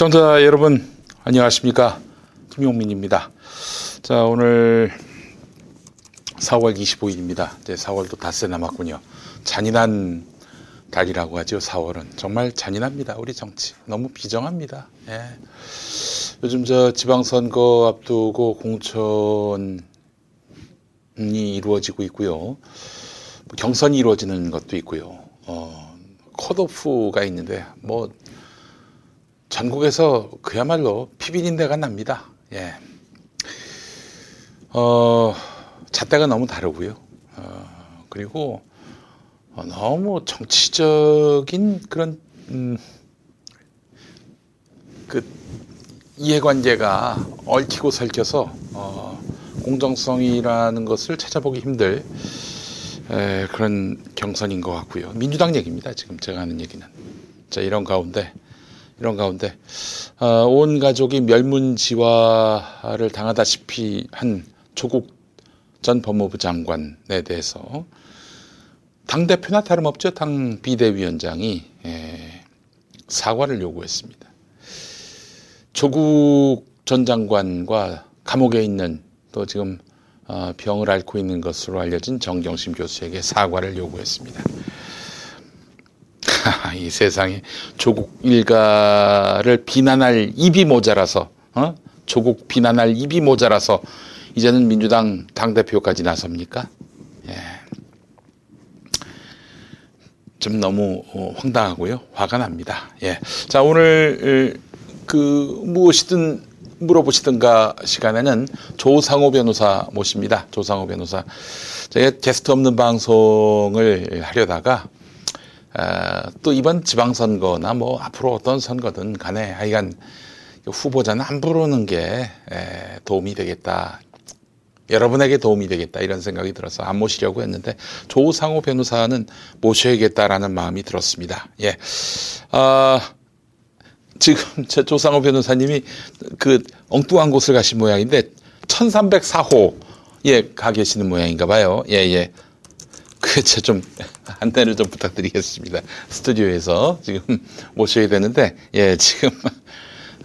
시청자 여러분 안녕하십니까? 김용민입니다. 자, 오늘 4월 25일입니다. 이제 4월도 닷새 남았군요. 잔인한 달이라고 하죠. 4월은 정말 잔인합니다. 우리 정치 너무 비정합니다. 예. 요즘 저 지방선거 앞두고 공천이 이루어지고 있고요. 뭐 경선이 이루어지는 것도 있고요. 어, 컷오프가 있는데 뭐 전국에서 그야말로 피비린내가 납니다. 예. 어, 잣대가 너무 다르고요. 어, 그리고 어, 너무 정치적인 그런 음, 그 이해관계가 얽히고 설켜서 어, 공정성이라는 것을 찾아보기 힘들 에, 그런 경선인 것 같고요. 민주당 얘기입니다. 지금 제가 하는 얘기는. 자 이런 가운데 이런 가운데 어, 온 가족이 멸문지화를 당하다시피 한 조국 전 법무부 장관에 대해서 당 대표나 다름없죠. 당 비대위원장이 에, 사과를 요구했습니다. 조국 전 장관과 감옥에 있는 또 지금 어, 병을 앓고 있는 것으로 알려진 정경심 교수에게 사과를 요구했습니다. 이 세상에 조국 일가를 비난할 입이 모자라서 어? 조국 비난할 입이 모자라서 이제는 민주당 당 대표까지 나섭니까? 예. 좀 너무 어, 황당하고요. 화가 납니다. 예. 자, 오늘 그 무엇이든 물어보시든가 시간에는 조상호 변호사 모십니다. 조상호 변호사. 제가 게스트 없는 방송을 하려다가 아, 또 이번 지방선거나 뭐 앞으로 어떤 선거든 간에 하여간 후보자는 안 부르는 게 에, 도움이 되겠다. 여러분에게 도움이 되겠다 이런 생각이 들어서 안 모시려고 했는데 조상호 변호사는 모셔야겠다라는 마음이 들었습니다. 예. 아, 지금 제 조상호 변호사님이 그 엉뚱한 곳을 가신 모양인데 1304호에 가 계시는 모양인가 봐요. 예, 예. 그제 좀 안내를 좀 부탁드리겠습니다. 스튜디오에서 지금 모셔야 되는데 예, 지금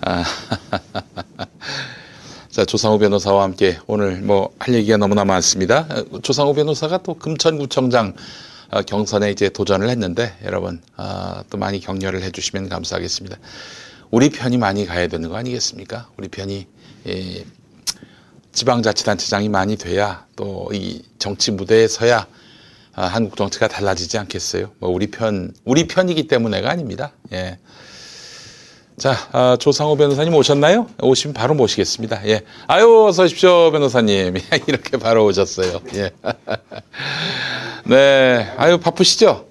아 자, 조상우 변호사와 함께 오늘 뭐 할 얘기가 너무나 많습니다. 조상우 변호사가 또 금천구청장 어, 경선에 이제 도전을 했는데 여러분 아, 또 많이 격려를 해주시면 감사하겠습니다. 우리 편이 많이 가야 되는 거 아니겠습니까? 우리 편이 예, 지방자치단체장이 많이 돼야 또 이 정치 무대에 서야 아, 한국 정치가 달라지지 않겠어요? 뭐 우리 편 우리 편이기 때문에가 아닙니다. 예. 자, 아, 조상호 변호사님 오셨나요? 오시면 바로 모시겠습니다. 예. 아유, 어서 오십시오, 변호사님. 이렇게 바로 오셨어요. 예. 네. 아유, 바쁘시죠?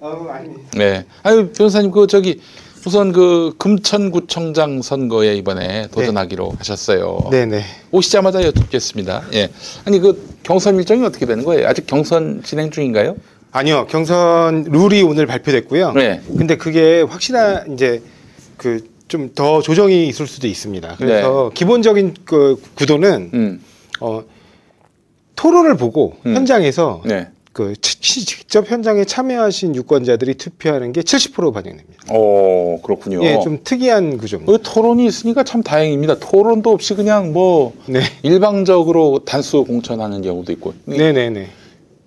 네. 아유, 변호사님, 그, 저기, 우선 그 금천구청장 선거에 이번에 도전하기로 하셨어요. 네네. 오시자마자 여쭙겠습니다. 예. 아니, 그 경선 일정이 어떻게 되는 거예요? 아직 경선 진행 중인가요? 아니요, 경선 룰이 오늘 발표됐고요. 네. 근데 그게 확실한 이제 그 좀 더 조정이 있을 수도 있습니다. 그래서 기본적인 그 구도는 음. 어 토론을 보고 음. 현장에서 네. 그 직접 현장에 참여하신 유권자들이 투표하는 게 70% 반영됩니다. 오, 그렇군요. 예, 좀 특이한 구조입니다. 그 토론이 있으니까 참 다행입니다. 토론도 없이 그냥 뭐 네. 일방적으로 단수 공천하는 경우도 있고 네네네.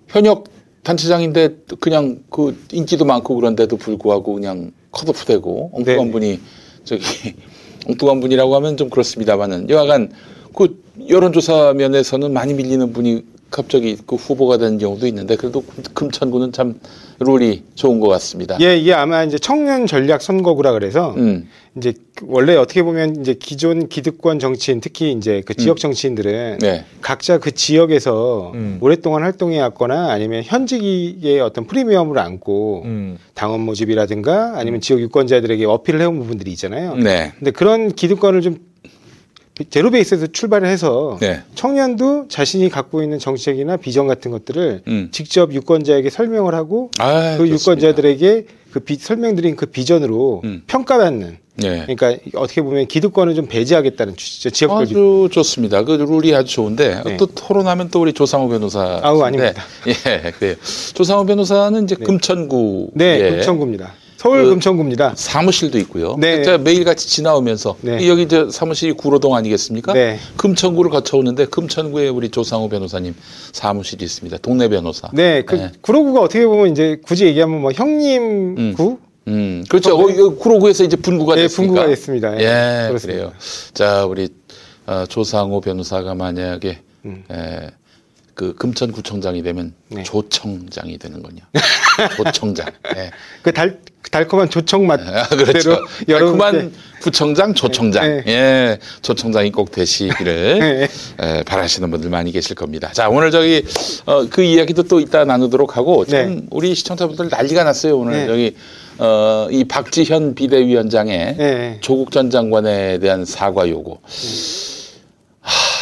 현역 단체장인데 그냥 그 인기도 많고 그런데도 불구하고 그냥 컷오프되고 엉뚱한 네네. 분이 저기 엉뚱한 분이라고 하면 좀 그렇습니다만은 여하간 그 여론조사 면에서는 많이 밀리는 분이 갑자기 그 후보가 된 경우도 있는데 그래도 금천구는 참 룰이 좋은 것 같습니다. 예, 이게 아마 이제 청년 전략 선거구라 그래서 음, 이제 그 원래 어떻게 보면 이제 기존 기득권 정치인 특히 이제 그 지역 정치인들은 네. 각자 그 지역에서 음. 오랫동안 활동해 왔거나 아니면 현직의 어떤 프리미엄을 안고 음. 당원 모집이라든가 아니면 지역 유권자들에게 어필을 해온 부분들이 있잖아요. 네. 근데 그런 기득권을 좀 제로 베이스에서 출발을 해서 네. 청년도 자신이 갖고 있는 정책이나 비전 같은 것들을 음. 직접 유권자에게 설명을 하고 아, 그 좋습니다. 유권자들에게 그 비, 설명드린 그 비전으로 음. 평가받는 네. 그러니까 어떻게 보면 기득권을 좀 배제하겠다는 취지죠. 지역별 기- 아주 좋습니다. 그 룰이 아주 좋은데 네. 또 토론하면 또 우리 조상호 변호사. 아우, 아닙니다. 예, 그래요. 조상호 변호사는 이제 금천구 네, 예, 금천구입니다. 서울 그- 금천구입니다. 사무실도 있고요. 네. 제가 매일 같이 지나오면서 네. 여기 저 사무실이 구로동 아니겠습니까? 네. 금천구를 거쳐오는데 금천구에 우리 조상호 변호사님 사무실이 있습니다. 동네 변호사. 네, 그 네. 구로구가 어떻게 보면 이제 굳이 얘기하면 뭐 형님 음. 구? 음, 그렇죠. 어, 이거 구로구에서 이제 분구가 네, 됐습니까? 분구가 됐습니다. 예, 예, 그렇습니다. 그래요. 자, 우리 어, 조상호 변호사가 만약에 음. 에, 그 금천구청장이 되면 네. 조청장이 되는 거냐? 조청장. 예. 그 달, 달콤한 조청 맛. 아, 그렇죠. 그만 부청장, 조청장. 네. 예, 조청장이 꼭 되시기를 네. 에, 바라시는 분들 많이 계실 겁니다. 자, 오늘 저기 어, 그 이야기도 또 이따 나누도록 하고 참 네. 우리 시청자분들 난리가 났어요. 오늘 네. 여기 어, 이 박지현 비대위원장의 네. 조국 전 장관에 대한 사과 요구.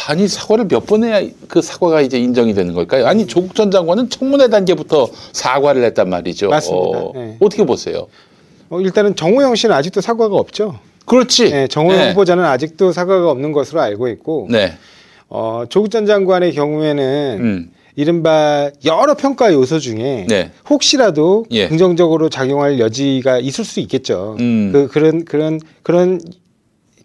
하, 아니 사과를 몇 번 해야 그 사과가 이제 인정이 되는 걸까요? 아니 조국 전 장관은 청문회 단계부터 사과를 했단 말이죠. 맞습니다. 어, 네. 어떻게 보세요? 어, 일단은 정호영 씨는 아직도 사과가 없죠. 그렇지. 네, 정호영 네. 후보자는 아직도 사과가 없는 것으로 알고 있고, 네. 어, 조국 전 장관의 경우에는 음. 이른바 여러 평가 요소 중에 네. 혹시라도 예. 긍정적으로 작용할 여지가 있을 수 있겠죠. 음. 그 그런 그런 그런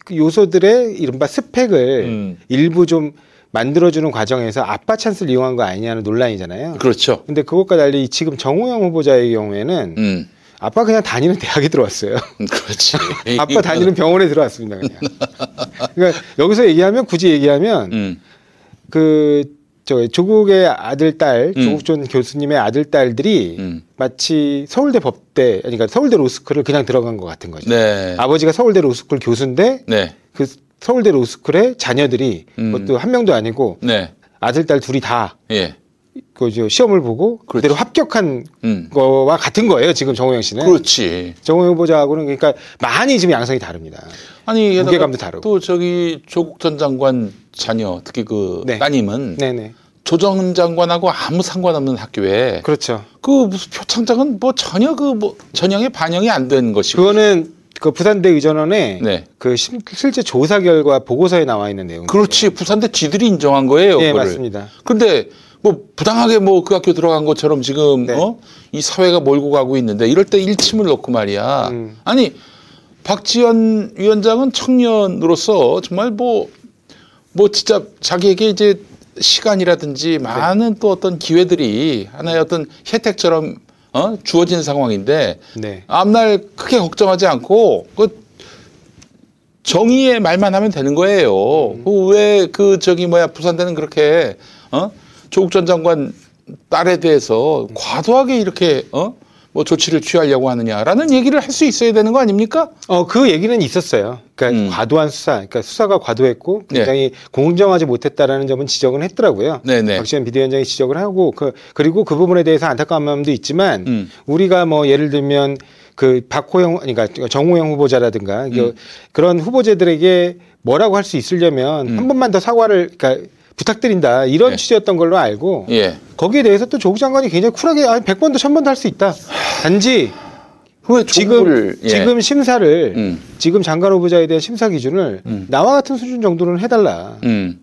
그 요소들의 이른바 스펙을 음. 일부 좀 만들어주는 과정에서 아빠 찬스를 이용한 거 아니냐는 논란이잖아요. 그렇죠. 근데 그것과 달리 지금 정호영 후보자의 경우에는 음. 아빠 그냥 다니는 대학에 들어왔어요. 그렇지. 아빠 다니는 병원에 들어왔습니다. 그냥. 그러니까 여기서 얘기하면 굳이 얘기하면 음. 그 저 조국의 아들 딸 음. 조국 전 교수님의 아들 딸들이 음. 마치 서울대 법대 그러니까 서울대 로스쿨을 그냥 들어간 것 같은 거죠. 네. 아버지가 서울대 로스쿨 교수인데 네. 그 서울대 로스쿨의 자녀들이 음. 그것도 한 명도 아니고 네. 아들 딸 둘이 다 예. 그저 시험을 보고 그렇지. 그대로 합격한 음. 거와 같은 거예요. 지금 정호영 씨는. 그렇지. 정호영 후보자하고는 그러니까 많이 지금 양상이 다릅니다. 아니 무게감도 다르고. 또 저기 조국 전 장관 자녀 특히 그 네. 따님은 네네. 조정 장관하고 아무 상관없는 학교에 그렇죠. 그 무슨 표창장은 뭐 전혀 그 뭐 전형에 반영이 안 된 것이고. 그거는 그 부산대 의전원에 네. 그 심- 실제 조사 결과 보고서에 나와 있는 내용. 그렇지. 부산대 지들이 인정한 거예요. 네, 그거를. 맞습니다. 근데 뭐 부당하게 뭐 그 학교 들어간 것처럼 지금 네. 어? 이 사회가 몰고 가고 있는데 이럴 때 일침을 놓고 말이야. 음. 아니 박지원 위원장은 청년으로서 정말 뭐뭐 진짜 자기에게 이제 시간이라든지 많은 또 어떤 기회들이 하나의 어떤 혜택처럼 어? 주어진 상황인데 네. 앞날 크게 걱정하지 않고 그 정의의 말만 하면 되는 거예요. 왜그 저기 뭐야 부산대는 그렇게 어 조국 전 장관 딸에 대해서 과도하게 이렇게 어 뭐 조치를 취하려고 하느냐라는 얘기를 할 수 있어야 되는 거 아닙니까? 어, 그 얘기는 있었어요. 그러니까 음. 과도한 수사, 그러니까 수사가 과도했고 네. 굉장히 공정하지 못했다라는 점은 지적은 했더라고요. 네네. 박지원 비대위원장이 지적을 하고 그 그리고 그 부분에 대해서 안타까운 마음도 있지만 음. 우리가 뭐 예를 들면 그 박호영 그러니까 정호영 후보자라든가 그 그런 후보자들에게 뭐라고 할 수 있으려면 음. 한 번만 더 사과를 그러니까 부탁드린다 이런 네. 취지였던 걸로 알고 예. 거기에 대해서 또 조국 장관이 굉장히 쿨하게 아, 100번도 1000번도 할 수 있다. 단지 왜 지금 예. 지금 심사를 음. 지금 장관 후보자에 대한 심사 기준을 음. 나와 같은 수준 정도는 해달라. 음.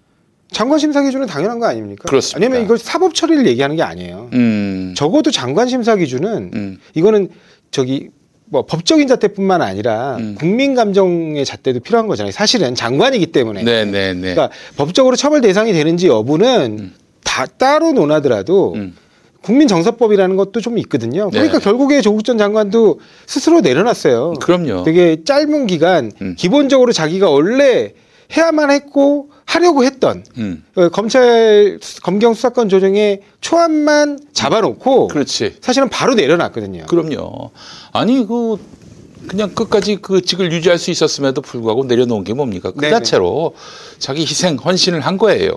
장관 심사 기준은 당연한 거 아닙니까? 그렇습니다. 아니면 이걸 사법 처리를 얘기하는 게 아니에요. 음. 적어도 장관 심사 기준은 음. 이거는 저기 뭐 법적인 잣대뿐만 아니라 음. 국민 감정의 잣대도 필요한 거잖아요. 사실은 장관이기 때문에. 네, 네, 네. 그러니까 법적으로 처벌 대상이 되는지 여부는 다 따로 논하더라도 음. 국민 정서법이라는 것도 좀 있거든요. 그러니까 네. 결국에 조국 전 장관도 스스로 내려놨어요. 그럼요. 되게 짧은 기간 음. 기본적으로 자기가 원래 해야만 했고 하려고 했던 음. 어, 검찰 수- 검경 수사권 조정의 초안만 잡아놓고 그렇지. 사실은 바로 내려놨거든요. 그럼요. 아니 그 그냥 끝까지 그 직을 유지할 수 있었음에도 불구하고 내려놓은 게 뭡니까? 그 네네. 자체로 자기 희생 헌신을 한 거예요.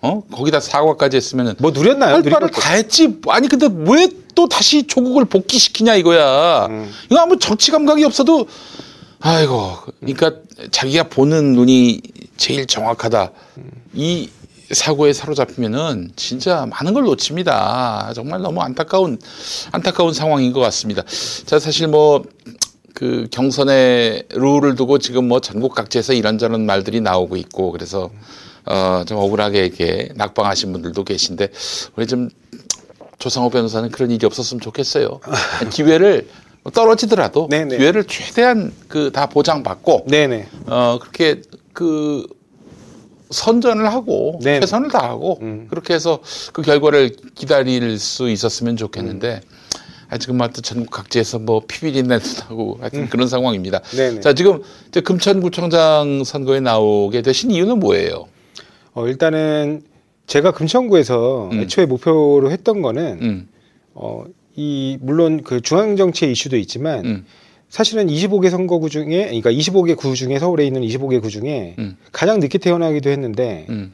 어? 거기다 사과까지 했으면은 뭐 누렸나요? 할 바를 다 했지. 아니 근데 왜 또 다시 조국을 복귀시키냐 이거야. 음. 이거 아무 정치 감각이 없어도 아이고 그러니까 자기가 보는 눈이 제일 정확하다. 이 사고에 사로잡히면은 진짜 많은 걸 놓칩니다. 정말 너무 안타까운 안타까운 상황인 것 같습니다. 자 사실 뭐 그 경선의 룰을 두고 지금 뭐 전국 각지에서 이런저런 말들이 나오고 있고 그래서 어좀 억울하게 이렇게 낙방하신 분들도 계신데 우리 좀 조상호 변호사는 그런 일이 없었으면 좋겠어요. 기회를 떨어지더라도 네네. 기회를 최대한 그 다 보장받고 네네. 어 그렇게 그 선전을 하고 네네. 최선을 다하고 음. 그렇게 해서 그 결과를 기다릴 수 있었으면 좋겠는데 아 지금 뭐또 전국 각지에서 뭐 피비린내 나고 하여튼 그런 상황입니다. 음. 네네. 자 지금 이제 금천구청장 선거에 나오게 되신 이유는 뭐예요? 어, 일단은 제가 금천구에서 음. 애초에 목표로 했던 거는 음, 어, 이 물론 그 중앙 정치의 이슈도 있지만 음, 사실은 25개 선거구 중에 그러니까 25개 구 중에 서울에 있는 25개 구 중에 음. 가장 늦게 태어나기도 했는데 음,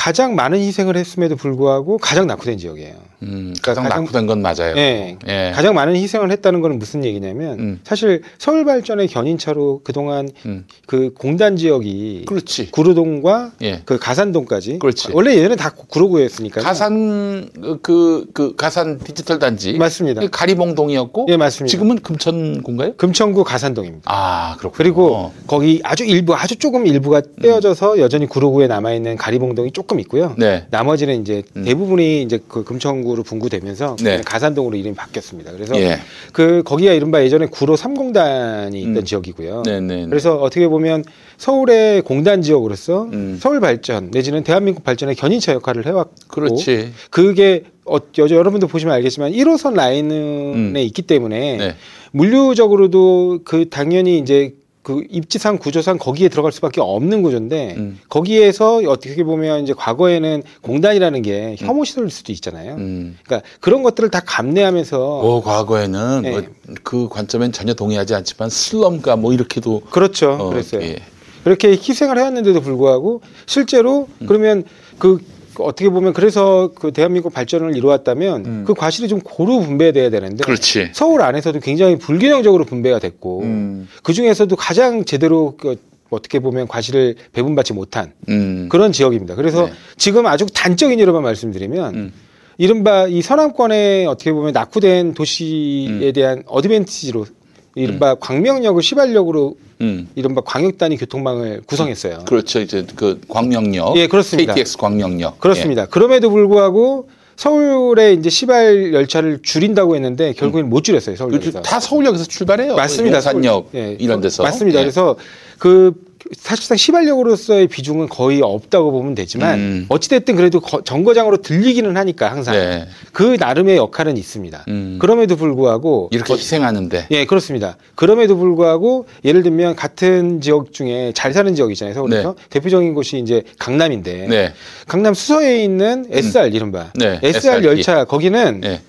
가장 많은 희생을 했음에도 불구하고 가장 낙후된 지역이에요. 음, 가장 가장- 낙후된 건 맞아요. 예. 예. 가장 많은 희생을 했다는 거는 무슨 얘기냐면 음. 사실 서울 발전의 견인차로 그동안 음, 그 공단 지역이 그렇지. 구로동과 예. 그 가산동까지 그렇지. 원래 예전에 다 구로구였으니까 가산 그그 가산 디지털 단지 맞습니다. 가리봉동이었고 예, 맞습니다. 지금은 금천군가요? 금천구 가산동입니다. 아 그렇군요. 그리고 거기 아주 일부 아주 조금 일부가 떼어져서 여전히 구로구에 남아 있는 가리봉동이 조금 있고요. 네. 나머지는 이제 대부분이 이제 그 금천구로 분구되면서 네. 가산동으로 이름이 바뀌었습니다. 그래서 예. 그 거기가 이른바 예전에 구로 삼공단이 있던 음. 지역이고요. 네네. 그래서 어떻게 보면 서울의 공단 지역으로서 음. 서울 발전 내지는 대한민국 발전의 견인차 역할을 해왔고 그렇지. 그게 어, 여, 여러분도 보시면 알겠지만 1호선 라인에 음. 있기 때문에 네. 물류적으로도 그 당연히 이제 그 입지상 구조상 거기에 들어갈 수밖에 없는 구조인데 음. 거기에서 어떻게 보면 이제 과거에는 공단이라는 게 혐오 시설일 수도 있잖아요. 음. 그러니까 그런 것들을 다 감내하면서 뭐 과거에는 네. 뭐그 관점엔 전혀 동의하지 않지만 슬럼가 뭐 이렇게도 그렇죠. 어, 그랬어요. 예. 그렇게 희생을 해왔는데도 불구하고 실제로 음. 그러면 그 어떻게 보면 그래서 그 대한민국 발전을 이루었다면 음. 그 과실이 좀 고루 분배돼야 되는데 그렇지. 서울 안에서도 굉장히 불균형적으로 분배가 됐고 음. 그 중에서도 가장 제대로 그 어떻게 보면 과실을 배분받지 못한 음. 그런 지역입니다. 그래서 네. 지금 아주 단적인 예로만 말씀드리면 음. 이른바 이 서남권의 어떻게 보면 낙후된 도시에 음. 대한 어드밴티지로 이른바 광명역을 시발역으로 음. 이른바 광역 단위 교통망을 구성했어요. 그렇죠. 이제 그 광명역. 예, 그렇습니다. KTX 광명역. 그렇습니다. 그럼에도 불구하고 서울에 이제 시발 열차를 줄인다고 했는데 결국엔 못 줄였어요. 예. 서울역에서. 요즘 다 서울역에서 출발해요. 맞습니다. 용산역 서울- 예, 이런 서- 데서. 맞습니다. 예. 그래서 그 사실상 시발력으로서의 비중은 거의 없다고 보면 되지만 음. 어찌됐든 그래도 거- 정거장으로 들리기는 하니까 항상 네. 그 나름의 역할은 있습니다. 음. 그럼에도 불구하고 이렇게 희생하는데. 예, 그렇습니다. 그럼에도 불구하고 예를 들면 같은 지역 중에 잘 사는 지역 있잖아요. 서울에서 대표적인 곳이 이제 강남인데 네. 강남 수서에 있는 SR 이른바 네, SR SRT. 열차 거기는 네.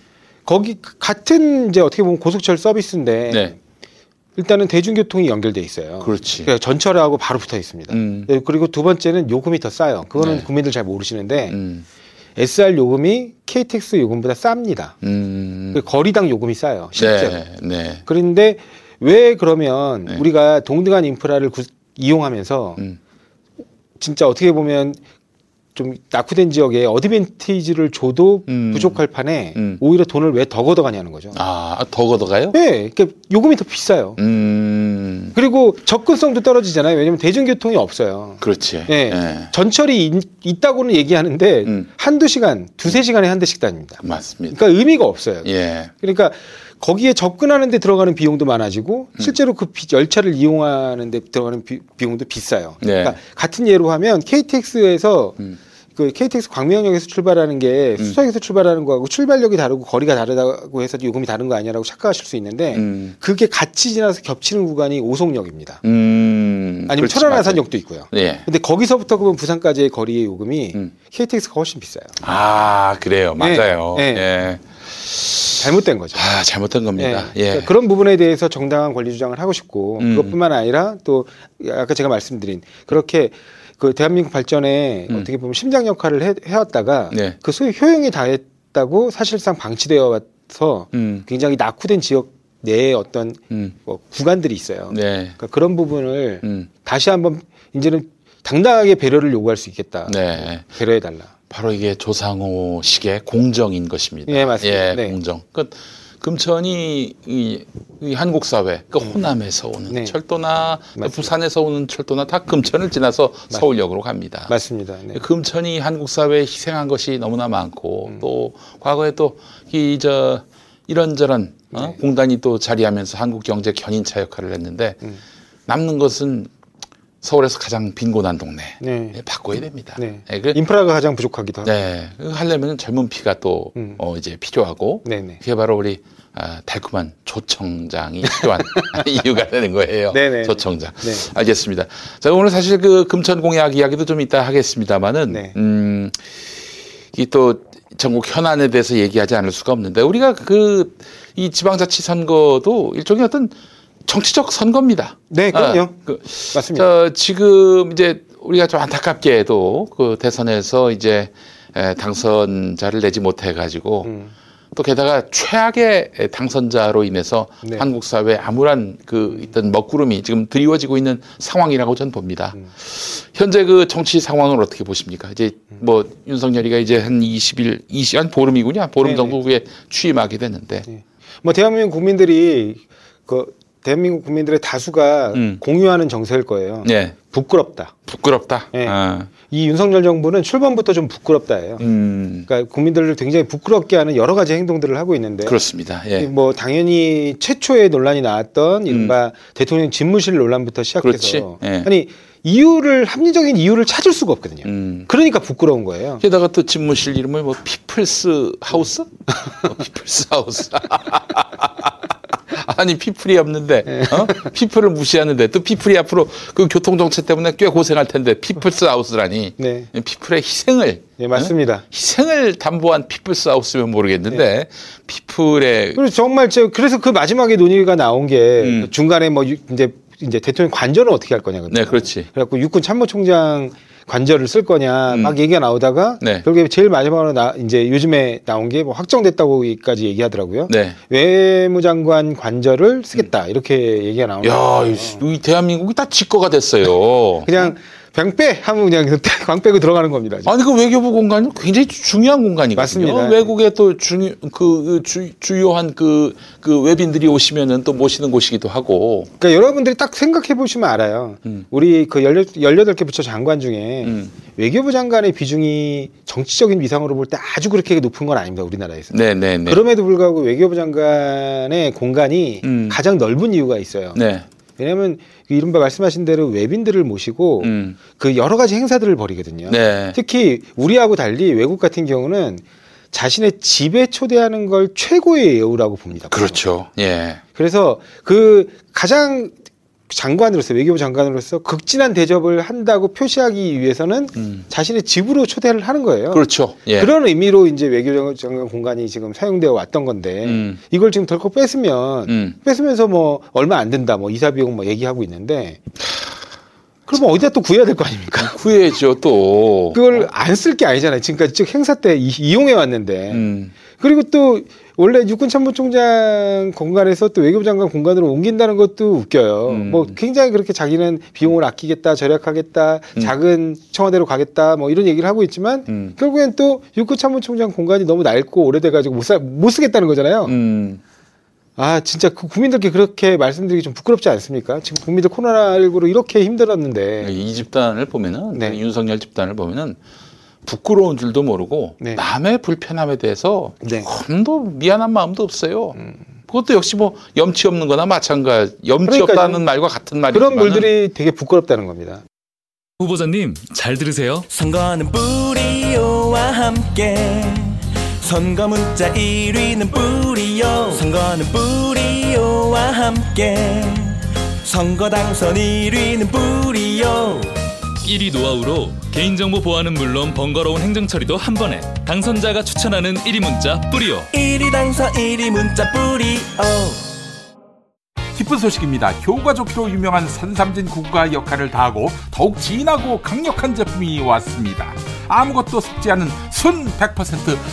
거기 같은 이제 어떻게 보면 고속철 서비스인데 네. 일단은 대중교통이 연결돼 있어요. 그렇지. 그러니까 전철하고 바로 붙어 있습니다. 음. 네, 그리고 두 번째는 요금이 더 싸요. 그거는 네. 국민들 잘 모르시는데 음. SR 요금이 KTX 요금보다 쌉니다. 음. 그 거리당 요금이 싸요. 실제로. 네. 네. 그런데 왜 그러면 네. 우리가 동등한 인프라를 구- 이용하면서 음. 진짜 어떻게 보면 좀 낙후된 지역에 어드밴티지를 줘도 음. 부족할 판에 음. 오히려 돈을 왜 더 걷어가냐는 거죠. 아, 더 걷어가요? 네, 그러니까 요금이 더 비싸요. 음. 그리고 접근성도 떨어지잖아요. 왜냐하면 대중교통이 없어요. 그렇지. 네. 예. 전철이 있, 있다고는 얘기하는데 음. 한두 시간, 두세 시간에 한 대씩 다닙니다. 맞습니다. 그러니까 의미가 없어요. 예. 그러니까 거기에 접근하는데 들어가는 비용도 많아지고 음. 실제로 그 비- 열차를 이용하는데 들어가는 비, 용도 비싸요. 네. 그러니까 같은 예로 하면 KTX에서 음. 그 KTX 광명역에서 출발하는 게 음. 수서역에서 출발하는 거하고 출발력이 다르고 거리가 다르다고 해서 요금이 다른 거 아니냐라고 착각하실 수 있는데 음. 그게 같이 지나서 겹치는 구간이 오송역입니다. 음. 아니면 철원아산역도 있고요. 예. 근데 거기서부터 보면 부산까지의 거리의 요금이 음. KTX가 훨씬 비싸요. 아, 그래요. 네. 맞아요. 네. 예. 잘못된 거죠. 아, 잘못된 겁니다. 예. 예. 그러니까 그런 부분에 대해서 정당한 권리 주장을 하고 싶고 음. 그것뿐만 아니라 또 아까 제가 말씀드린 그렇게 그 대한민국 발전에 음. 어떻게 보면 심장 역할을 해, 해왔다가 네. 그 소위 효용이 다했다고 사실상 방치되어 와서 음. 굉장히 낙후된 지역 내에 어떤 음. 뭐 구간들이 있어요. 네. 그러니까 그런 부분을 음. 다시 한번 이제는 당당하게 배려를 요구할 수 있겠다. 네. 배려해 달라. 바로 이게 조상호식의 공정인 것입니다. 예, 맞습니다. 예, 네. 공정. 그 금천이 이, 이 한국 사회, 그 호남에서 오는 네. 철도나 맞습니다. 부산에서 오는 철도나 다 금천을 지나서 서울역으로 갑니다. 맞습니다. 네. 금천이 한국 사회에 희생한 것이 너무나 많고 음. 또 과거에 또 이 저 이런저런 어? 네. 공단이 또 자리하면서 한국 경제 견인차 역할을 했는데 음. 남는 것은 서울에서 가장 빈곤한 동네 네. 예, 바꿔야 됩니다. 네. 예, 그, 인프라가 가장 부족하기도 하고. 네, 그거 하려면 젊은 피가 또 음. 어, 이제 필요하고 네네. 그게 바로 우리 아, 달콤한 조청장이 필요한 이유가 되는 거예요. 네네. 조청장. 네. 알겠습니다. 자, 오늘 사실 그 금천 공약 이야기도 좀 이따 하겠습니다만은, 네. 음, 이또 전국 현안에 대해서 얘기하지 않을 수가 없는데 우리가 그 이 지방자치 선거도 일종의 어떤 정치적 선거입니다. 네, 그럼요. 아, 그, 맞습니다. 저 지금 이제 우리가 좀 안타깝게도 그 대선에서 이제 에, 당선자를 내지 못해 가지고 음. 또 게다가 최악의 당선자로 인해서 네. 한국 사회에 암울한 그 있던 먹구름이 지금 드리워지고 있는 상황이라고 저는 봅니다. 음. 현재 그 정치 상황을 어떻게 보십니까? 이제 뭐 윤석열이가 이제 한 20일, 20, 한 보름이군요. 보름 네네. 정도 후에 취임하게 됐는데. 네. 뭐 대한민국 국민들이 그 대한민국 국민들의 다수가 음. 공유하는 정세일 거예요. 네. 부끄럽다. 부끄럽다. 네. 아, 이 윤석열 정부는 출범부터 좀 부끄럽다예요. 음, 그러니까 국민들을 굉장히 부끄럽게 하는 여러 가지 행동들을 하고 있는데 그렇습니다. 예. 뭐 당연히 최초의 논란이 나왔던 이른바 대통령 집무실 논란부터 시작해서 그렇지. 예. 아니 이유를 합리적인 이유를 찾을 수가 없거든요. 음. 그러니까 부끄러운 거예요. 게다가 또 집무실 이름을 뭐 People's House? 어, People's House. 아니 people이 없는데 어? people을 무시하는데 또 people이 앞으로 그 교통 정체 때문에 꽤 고생할 텐데 People's House라니 네. people의 희생을 네, 맞습니다. 희생을 담보한 People's House면 모르겠는데 people의 그리고 정말 저 그래서 그 마지막에 논의가 나온 게 음. 중간에 뭐 유- 이제 이제 대통령 관저는 어떻게 할 거냐. 네 그렇지 그래갖고 육군 참모총장 관저를 쓸 거냐 음. 막 얘기가 나오다가 네. 결국에 제일 마지막으로 나 이제 요즘에 나온 게 뭐 확정됐다고까지 얘기하더라고요. 네. 외무장관 관저를 쓰겠다 이렇게 얘기가 나오는 야. 이, 이 대한민국이 다 지거가 됐어요. 그냥 병빼 하면 그냥 광 빼고 들어가는 겁니다. 지금. 아니 그 외교부 공간은 굉장히 주- 중요한 공간이거든요. 맞습니다. 외국에 또 중요 그, 그 주, 주요한 그, 그 외빈들이 오시면은 또 모시는 곳이기도 하고. 그러니까 여러분들이 딱 생각해 보시면 알아요. 음. 우리 그 18개 부처 장관 중에 음. 외교부 장관의 비중이 정치적인 위상으로 볼 때 아주 그렇게 높은 건 아닙니다. 우리나라에서. 네, 네, 네. 그럼에도 불구하고 외교부 장관의 공간이 음. 가장 넓은 이유가 있어요. 네. 왜냐하면 그 이른바 말씀하신 대로 외빈들을 모시고 음. 그 여러 가지 행사들을 벌이거든요. 네. 특히 우리하고 달리 외국 같은 경우는 자신의 집에 초대하는 걸 최고의 예우라고 봅니다. 그렇죠. 예. 그래서 그 가장 장관으로서 외교부 장관으로서 극진한 대접을 한다고 표시하기 위해서는 음. 자신의 집으로 초대를 하는 거예요. 그렇죠. 예. 그런 의미로 이제 외교 장관 공간이 지금 사용되어 왔던 건데 음. 이걸 지금 덜컥 뺐으면 음. 뺐으면서 뭐 얼마 안 든다 뭐 이사 비용 뭐 얘기하고 있는데 그러면 어디다 또 구해야 될 거 아닙니까? 구해야죠 또. 그걸 안 쓸 게 아니잖아요. 지금까지 즉 행사 때 이- 이용해 왔는데 음. 그리고 또 원래 육군 참모총장 공간에서 또 외교부 장관 공간으로 옮긴다는 것도 웃겨요. 음. 뭐 굉장히 그렇게 자기는 비용을 아끼겠다, 절약하겠다, 작은 청와대로 가겠다, 뭐 이런 얘기를 하고 있지만 음. 결국엔 또 육군 참모총장 공간이 너무 낡고 오래돼가지고 못, 사, 못 쓰겠다는 거잖아요. 음. 아 진짜 그 국민들께 그렇게 말씀드리기 좀 부끄럽지 않습니까? 지금 국민들 코로나19로 이렇게 힘들었는데 이 집단을 보면은 네. 그 윤석열 집단을 보면은 부끄러운 줄도 모르고 네. 남의 불편함에 대해서 네. 조금도 미안한 마음도 없어요. 그것도 역시 뭐 염치 없는 거나 마찬가지. 염치 그러니까요. 없다는 말과 같은 말이지만 그런 물들이 되게 부끄럽다는 겁니다. 후보자님 잘 들으세요. 선거는 뿌리오와 함께 선거 문자 1위는 뿌리오 선거는 뿌리오와 함께 선거 당선 1위는 뿌리오 1위 노하우로 개인정보 보안은 물론 번거로운 행정 처리도 한 번에 당선자가 추천하는 1위 문자 뿌리오. 1위 당선 1위 문자 뿌리오 기쁜 소식입니다. 효과 좋기로 유명한 산삼진 구가 역할을 다하고 더욱 진하고 강력한 제품이 왔습니다. 아무것도 섞지 않은 순 100%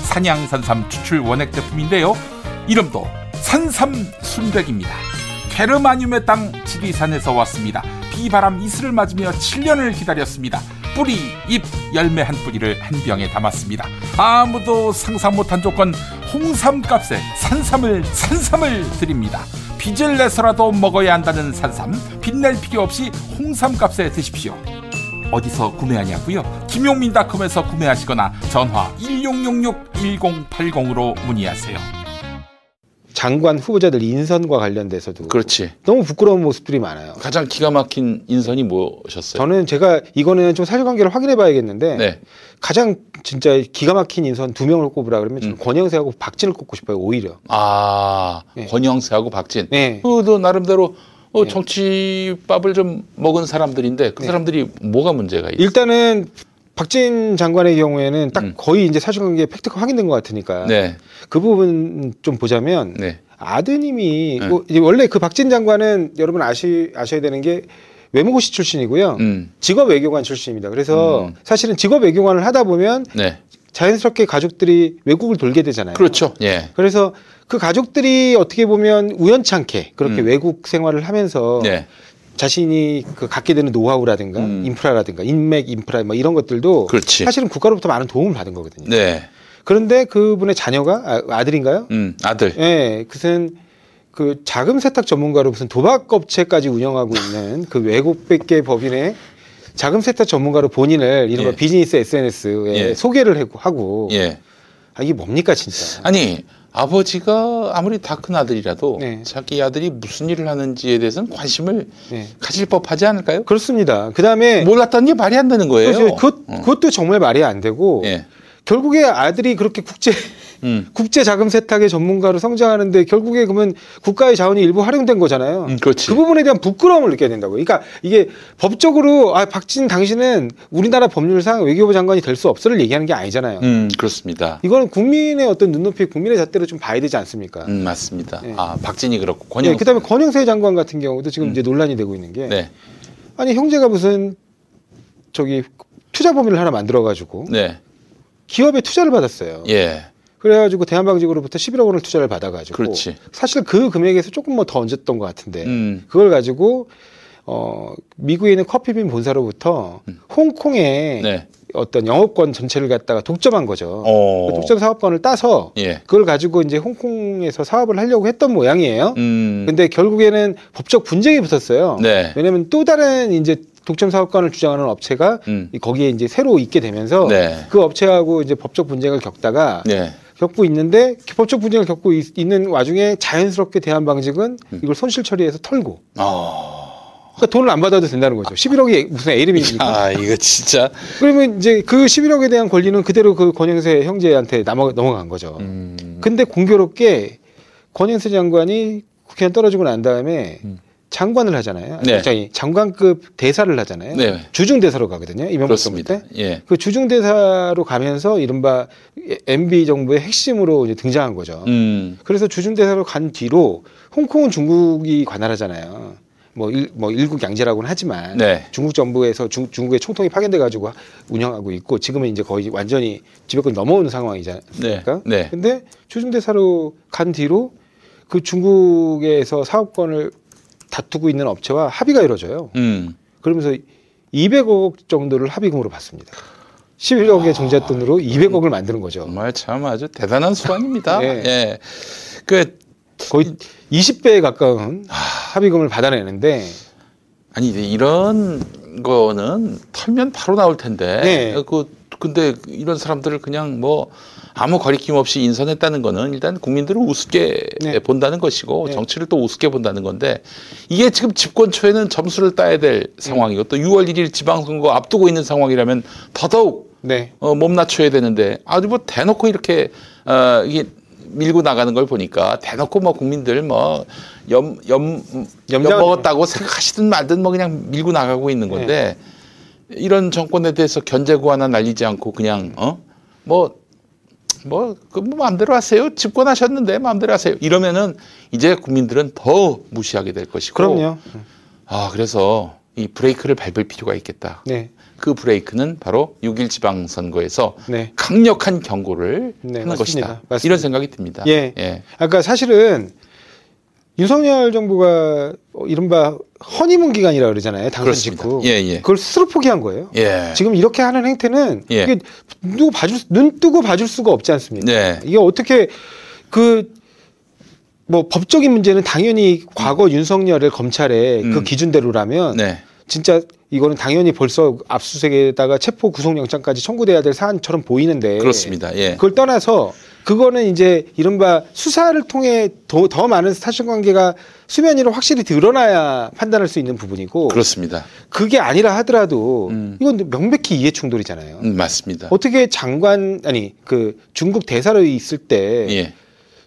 산양산삼 추출 원액 제품인데요. 이름도 산삼 순백입니다. 게르마늄의 땅 지리산에서 왔습니다. 비바람 이슬을 맞으며 7년을 기다렸습니다. 뿌리, 잎, 열매 한 뿌리를 한 병에 담았습니다. 아무도 상상 못한 조건 홍삼값에 산삼을 산삼을 드립니다. 빚을 내서라도 먹어야 한다는 산삼 빚낼 필요 없이 홍삼값에 드십시오. 어디서 구매하냐고요? 김용민닷컴에서 구매하시거나 전화 1666-1080으로 문의하세요. 장관 후보자들 인선과 관련돼서도 그렇지. 너무 부끄러운 모습들이 많아요. 가장 기가 막힌 인선이 무엇이었어요? 저는 제가 이거는 좀 사실관계를 확인해 봐야겠는데 네. 가장 진짜 기가 막힌 인선 두 명을 꼽으라 그러면 음. 저는 권영세하고 박진을 꼽고 싶어요. 오히려. 아, 네. 권영세하고 박진. 네. 그도 나름대로 어, 네. 정치밥을 좀 먹은 사람들인데 그 네. 사람들이 뭐가 문제가 있어요? 일단은 박진 장관의 경우에는 딱 음. 거의 이제 사실관계 팩트가 확인된 것 같으니까 네. 그 부분 좀 보자면 네. 아드님이 네. 뭐 원래 그 박진 장관은 여러분 아시 아셔야 되는 게 외무고시 출신이고요. 음. 직업 외교관 출신입니다. 그래서 음. 사실은 직업 외교관을 하다 보면 네. 자연스럽게 가족들이 외국을 돌게 되잖아요. 그렇죠. 예. 그래서 그 가족들이 어떻게 보면 우연찮게 그렇게 음. 외국 생활을 하면서 네. 자신이 그 갖게 되는 노하우라든가 음. 인프라라든가 인맥 인프라 뭐 이런 것들도 그렇지. 사실은 국가로부터 많은 도움을 받은 거거든요. 네. 그런데 그분의 자녀가 아, 아들인가요? 음, 아들. 예, 무슨 그 자금 세탁 전문가로 무슨 도박 업체까지 운영하고 있는 그 외국계 법인의 자금 세탁 전문가로 본인을 이른바 예. 비즈니스 SNS에 예. 소개를 하고- 하고 예. 아, 이게 뭡니까 진짜? 아니, 아버지가 아무리 다 큰 아들이라도 네. 자기 아들이 무슨 일을 하는지에 대해서는 관심을 네. 가질 법하지 않을까요? 그렇습니다. 그 다음에 몰랐다는 게 말이 안 되는 거예요. 그것, 어. 그것도 정말 말이 안 되고 예. 결국에 아들이 그렇게 국제 음. 국제 자금 세탁의 전문가로 성장하는데 결국에 그러면 국가의 자원이 일부 활용된 거잖아요. 음, 그렇지. 그 부분에 대한 부끄러움을 느껴야 된다고. 그러니까 이게 법적으로 아 박진 당신은 우리나라 법률상 외교부 장관이 될 수 없어를 얘기하는 게 아니잖아요. 음, 그렇습니다. 이거는 국민의 어떤 눈높이, 국민의 잣대로 좀 봐야 되지 않습니까? 음, 맞습니다. 네. 아, 박진이 그렇고 권영. 네, 그다음에 권영세 장관 같은 경우도 지금 이제 논란이 되고 있는 게 네. 아니 형제가 무슨 저기 투자 범위를 하나 만들어 가지고 네. 기업에 투자를 받았어요. 예. 그래가지고 대한방직으로부터 11억 원을 투자를 받아가지고 그렇지. 사실 그 금액에서 조금 뭐 더 얹었던 것 같은데 음. 그걸 가지고 어 미국에 있는 커피빈 본사로부터 홍콩에 음. 네. 어떤 영업권 전체를 갖다가 독점한 거죠. 어. 그 독점 사업권을 따서 예. 그걸 가지고 이제 홍콩에서 사업을 하려고 했던 모양이에요. 음. 근데 결국에는 법적 분쟁이 붙었어요. 네. 왜냐하면 또 다른 이제 독점 사업권을 주장하는 업체가 음. 이- 거기에 이제 새로 있게 되면서 네. 그 업체하고 이제 법적 분쟁을 겪다가 네. 겪고 있는데 법적 분쟁을 겪고 있, 는 와중에 자연스럽게 대한방직은 이걸 손실 처리해서 털고 음. 어. 그러니까 돈을 안 받아도 된다는 거죠. 11억이 무슨 에이름입니까? 아, 이거 진짜. 그러면 이제 그 11억에 대한 권리는 그대로 그 권영세 형제한테 넘어, 넘어간 거죠. 음. 근데 공교롭게 권영세 장관이 국회의원 떨어지고 난 다음에 장관을 하잖아요. 음. 네. 장이 장관급 대사를 하잖아요. 네. 주중 대사로 가거든요. 이명박 정부. 때. 예. 그 주중 대사로 가면서 이른바 MB 정부의 핵심으로 이제 등장한 거죠. 음. 그래서 주중 대사로 간 뒤로 홍콩은 중국이 관할하잖아요. 뭐, 일, 뭐 일국 양제라고는 하지만 네. 중국 정부에서 중, 중국의 총통이 파견돼 가지고 운영하고 있고 지금은 이제 거의 완전히 지배권 넘어오는 상황이지 네. 네. 근데 주중 대사로 간 뒤로 그 중국에서 사업권을 다투고 있는 업체와 합의가 이루어져요. 음. 그러면서 200억 정도를 합의금으로 받습니다. 11억의 종잣돈으로 200억을 만드는 거죠. 정말 참 아주 대단한 수완입니다. 네. 예. 그 거의 20배에 가까운 합의금을 받아내는데 아니 이런 거는 털면 바로 나올 텐데. 네. 그 근데 이런 사람들을 그냥 뭐 아무 거리낌 없이 인선했다는 거는 일단 국민들을 우습게 네. 본다는 것이고 네. 정치를 또 우습게 본다는 건데 이게 지금 집권 초에는 점수를 따야 될 상황이고 또 6월 1일 지방선거 앞두고 있는 상황이라면 더더욱 네. 어, 몸 낮춰야 되는데 아주 뭐 대놓고 이렇게 어, 이게 밀고 나가는 걸 보니까 대놓고 뭐 국민들 뭐 염 염 염 염장- 먹었다고 생각하시든 말든 뭐 그냥 밀고 나가고 있는 건데 이런 정권에 대해서 견제 구 하나 날리지 않고 그냥 어 뭐 뭐 그 뭐 마음대로 하세요 집권하셨는데 마음대로 하세요 이러면은 이제 국민들은 더 무시하게 될 것이고 그럼요. 아 그래서 이 브레이크를 밟을 필요가 있겠다. 네. 그 브레이크는 바로 6일 지방선거에서 네. 강력한 경고를 네, 하는 맞습니다. 것이다. 맞습니다. 이런 생각이 듭니다. 예. 예. 아까 사실은 윤석열 정부가 어, 이른바 허니문 기간이라 고 그러잖아요. 당선. 직후. 예, 예. 그걸 스스로 포기한 거예요. 예. 지금 이렇게 하는 행태는 예. 이게 누구 봐줄 수- 눈 뜨고 봐줄 수가 없지 않습니까? 네. 이게 어떻게 그 뭐 법적인 문제는 당연히 과거 윤석열의 검찰의 그 음. 기준대로라면 네. 진짜 이거는 당연히 벌써 압수수색에다가 체포 구속영장까지 청구돼야 될 사안처럼 보이는데 그렇습니다. 예. 그걸 떠나서 그거는 이제 이른바 수사를 통해 더, 더 많은 사실관계가 수면 위로 확실히 드러나야 판단할 수 있는 부분이고 그렇습니다. 그게 아니라 하더라도 음. 이건 명백히 이해 충돌이잖아요. 음, 맞습니다. 어떻게 장관 아니 그 중국 대사로 있을 때 예.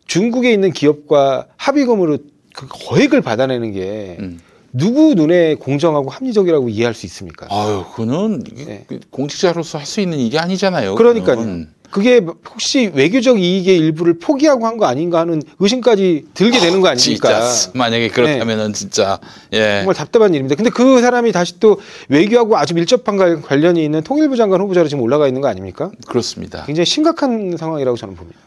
중국에 있는 기업과 합의금으로 그 거액을 받아내는 게 음. 누구 눈에 공정하고 합리적이라고 이해할 수 있습니까? 아유, 그거는 네. 그 공직자로서 할 수 있는 일이 아니잖아요. 그러니까요. 그거는. 그게 혹시 외교적 이익의 일부를 포기하고 한 거 아닌가 하는 의심까지 들게 되는 거 아닙니까? 진짜 만약에 그렇다면은 진짜 예. 정말 답답한 일입니다. 근데 그 사람이 다시 또 외교하고 아주 밀접한 관- 관련이 있는 통일부 장관 후보자로 지금 올라가 있는 거 아닙니까? 그렇습니다. 굉장히 심각한 상황이라고 저는 봅니다.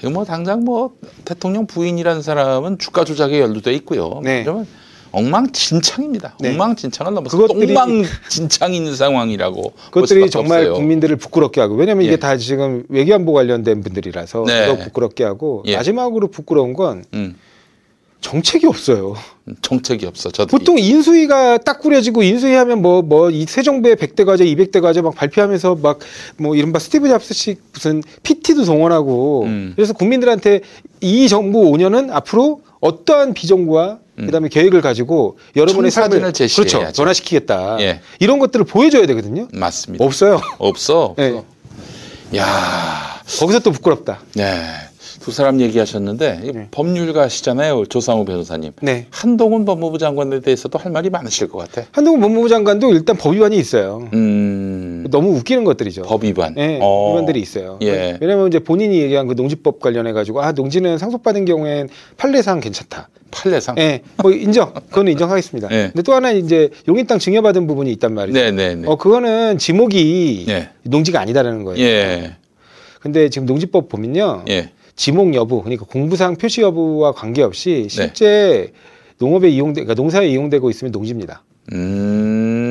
이거 뭐 당장 뭐 대통령 부인이라는 사람은 주가 조작에 연루돼 있고요. 네. 그러면 엉망진창입니다. 네. 엉망진창은 넘어서 그것들이- 똥망진창인 상황이라고 볼 그것들이 정말 없어요. 국민들을 부끄럽게 하고 왜냐하면 이게 예. 다 지금 외교안보 관련된 분들이라서 네. 더 부끄럽게 하고 예. 마지막으로 부끄러운 건 음, 정책이 없어요. 정책이 없어. 저도 보통 인수위가 딱 꾸려지고 인수위하면 뭐 뭐 이 새 정부의 100대 과제, 200대 과제 막 발표하면서 막 뭐 이른바 스티브 잡스식 무슨 PT도 동원하고 음. 그래서 국민들한테 이 정부 5년은 앞으로 어떠한 비전과 그다음에 계획을 가지고 여러분의 삶을 청사진을 제시해야죠. 그렇죠 변화시키겠다 예. 이런 것들을 보여줘야 되거든요. 맞습니다. 없어요. 없어. 없어. 네. 야, 거기서 또 부끄럽다. 네. 두 사람 얘기하셨는데 이 네. 법률가시잖아요, 조상우 변호사님. 네. 한동훈 법무부 장관에 대해서도 할 말이 많으실 것 같아. 한동훈 법무부 장관도 일단 법 위반이 있어요. 음, 너무 웃기는 것들이죠. 법 위반. 네, 어. 위반들이 있어요. 예. 왜냐하면 이제 본인이 얘기한 그 농지법 관련해 가지고 아 농지는 상속받은 경우엔 판례상 괜찮다. 판례상. 예, 뭐 인정, 그거는 인정하겠습니다. 예. 근데 또 하나 이제 용인 땅 증여받은 부분이 있단 말이죠. 네네네. 어 그거는 지목이 네. 농지가 아니다라는 거예요. 예. 근데 지금 농지법 보면요, 예. 지목 여부, 그러니까 공부상 표시 여부와 관계없이 네. 실제 농업에 이용돼, 그러니까 농사에 이용되고 있으면 농지입니다. 음.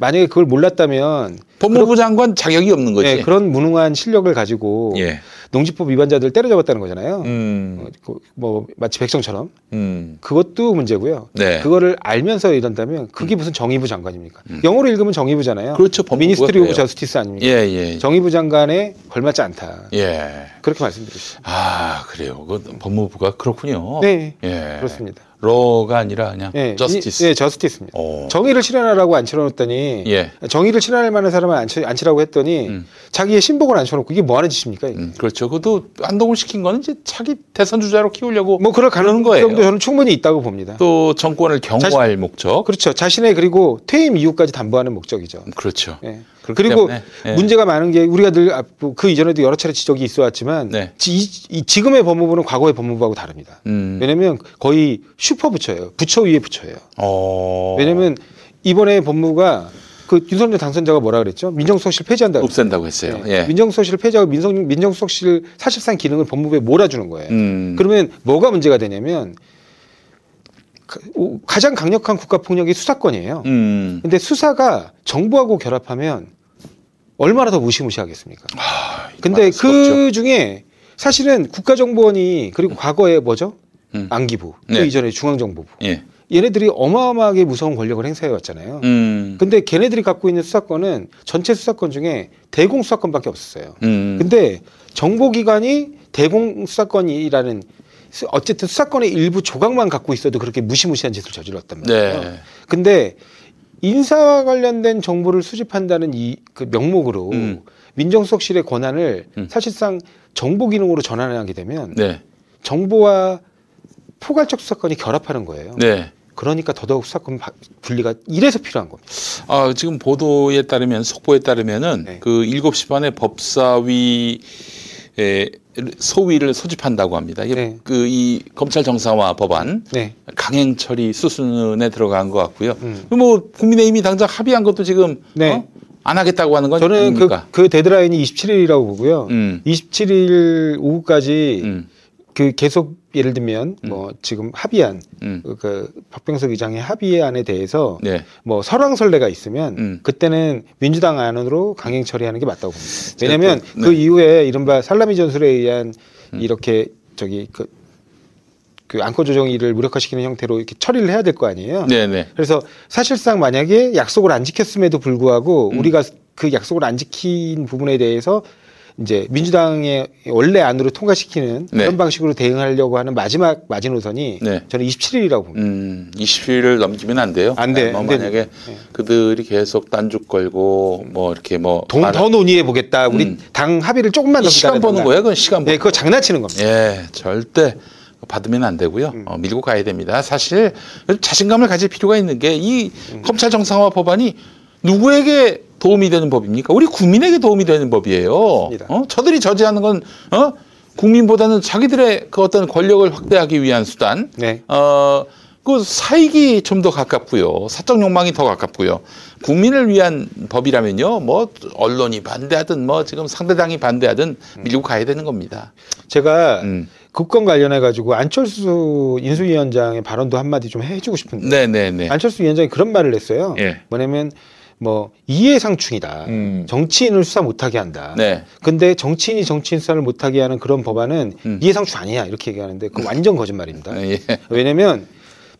만약에 그걸 몰랐다면 법무부 장관 자격이 없는 거지. 네, 그런 무능한 실력을 가지고 예. 농지법 위반자들 때려잡았다는 거잖아요. 음. 어, 그, 뭐 마치 백성처럼 음. 그것도 문제고요. 네. 음. 그거를 알면서 이런다면 그게 무슨 정의부 장관입니까? 영어로 읽으면 정의부잖아요. 그렇죠, Ministry of. Justice 아닙니까? 예, 예. 정의부 장관에 걸맞지 않다. 예. 그렇게 말씀드리죠. 아, 그래요. 그 법무부가 그렇군요. 네, 예. 그렇습니다. 로가 아니라 그냥 예, 저스티스. 이- 예, 저스티스입니다. 어. 정의를 실현하라고 앉혀놓았더니 예. 정의를 실현할 만한 사람을 앉혀, 앉히라고 했더니 음. 자기의 신복을 앉혀놓고 이게 뭐 하는 짓입니까? 음, 그렇죠. 그것도 한동훈 시킨 거는 이제 자기 대선 주자로 키우려고 뭐 그럴. 가능성도 저는 충분히 있다고 봅니다. 또 정권을 경호할 목적. 그렇죠. 자신의 그리고 퇴임 이후까지 담보하는 목적이죠. 그렇죠. 예. 그리고 예. 문제가 많은 게 우리가 늘 그 이전에도 여러 차례 지적이 있어 왔지만 네. 지, 이, 지금의 법무부는 과거의 법무부하고 다릅니다. 음. 왜냐하면 거의 슈퍼 부처예요. 부처 위에 부처예요. 어. 왜냐하면 이번에 법무부가 그 윤석열 당선자가 뭐라 그랬죠? 민정수석실 폐지한다. 없앤다고 했어요. 예. 민정수석실을 폐지하고 민정, 민정수석실 사실상 기능을 법무부에 몰아주는 거예요. 음. 그러면 뭐가 문제가 되냐면 가- 오- 가장 강력한 국가폭력이 수사권이에요. 음. 근데 수사가 정부하고 결합하면 얼마나 더 무시무시하겠습니까? 아, 근데 그 없죠. 중에 사실은 국가정보원이 그리고 과거에 뭐죠? 음. 안기부, 그 네. 이전에 중앙정보부. 예. 얘네들이 어마어마하게 무서운 권력을 행사해 왔잖아요. 음. 근데 걔네들이 갖고 있는 수사권은 전체 수사권 중에 대공 수사권밖에 없었어요. 음. 근데 정보기관이 대공 수사권이라는 수- 어쨌든 수사권의 일부 조각만 갖고 있어도 그렇게 무시무시한 짓을 저질렀단 말이에요. 네. 근데 인사와 관련된 정보를 수집한다는 이 그 명목으로 음. 민정수석실의 권한을 음. 사실상 정보 기능으로 전환하게 되면 네. 정보와 포괄적 수사권이 결합하는 거예요. 네. 그러니까 더더욱 수사권 바- 분리가 이래서 필요한 겁니다. 아, 지금 보도에 따르면 속보에 따르면은 네. 그 7시 반에 법사위 에 소위를 소집한다고 합니다. 이게 네. 그이 검찰 정상화 법안 네. 강행 처리 수순에 들어간 것 같고요. 음. 뭐 국민의힘이 당장 합의한 것도 지금 네. 어? 안 하겠다고 하는 건 저는 그? 그 데드라인이 27일이라고 보고요. 음. 27일 오후까지 음. 그 계속 예를 들면 뭐 지금 합의안 음. 그, 그 박병석 의장의 합의안에 대해서 네. 뭐 설왕설래가 있으면 음. 그때는 민주당 안으로 강행 처리하는 게 맞다고 봅니다. 왜냐하면 네. 음. 그 이후에 이른바 살라미 전술에 의한 이렇게 저기 그, 그 안건 조정위를 무력화시키는 형태로 이렇게 처리를 해야 될 거 아니에요. 네, 네. 그래서 사실상 만약에 약속을 안 지켰음에도 불구하고 음. 우리가 그 약속을 안 지킨 부분에 대해서 이제 민주당의 원래 안으로 통과시키는 네. 그런 방식으로 대응하려고 하는 마지막 마지노선이 네. 저는 27일이라고 봅니다. 음, 20일을 넘기면 안 돼요. 안 돼, 뭐안 돼. 만약에 네. 그들이 계속 딴죽 걸고 뭐 이렇게 뭐 동, 말- 더 논의해 보겠다. 우리 음. 당 합의를 조금만 더 시간. 버는 거예요. 그건 시간 네, 버는 그거 장난치는 겁니다. 예, 절대 받으면 안 되고요. 음. 어, 밀고 가야 됩니다. 사실 자신감을 가질 필요가 있는 게이 음. 검찰 정상화 법안이 누구에게 도움이 되는 법입니까? 우리 국민에게 도움이 되는 법이에요. 어? 저들이 저지하는 건 어? 국민보다는 자기들의 그 어떤 권력을 확대하기 위한 수단. 네. 어, 그 사익이 좀 더 가깝고요. 사적 욕망이 더 가깝고요. 국민을 위한 법이라면요. 뭐 언론이 반대하든 뭐 지금 상대당이 반대하든 밀고 가야 되는 겁니다. 제가 음. 국건 관련해 가지고 안철수 인수위원장의 발언도 한마디 좀 해주고 싶은데 네네네. 안철수 위원장이 그런 말을 했어요. 예. 뭐냐면 뭐 이해상충이다. 음. 정치인을 수사 못하게 한다. 네. 근데 정치인이 정치인 수사를 못하게 하는 그런 법안은 음. 이해상충 아니야 이렇게 얘기하는데 그건 완전 거짓말입니다. 예. 왜냐하면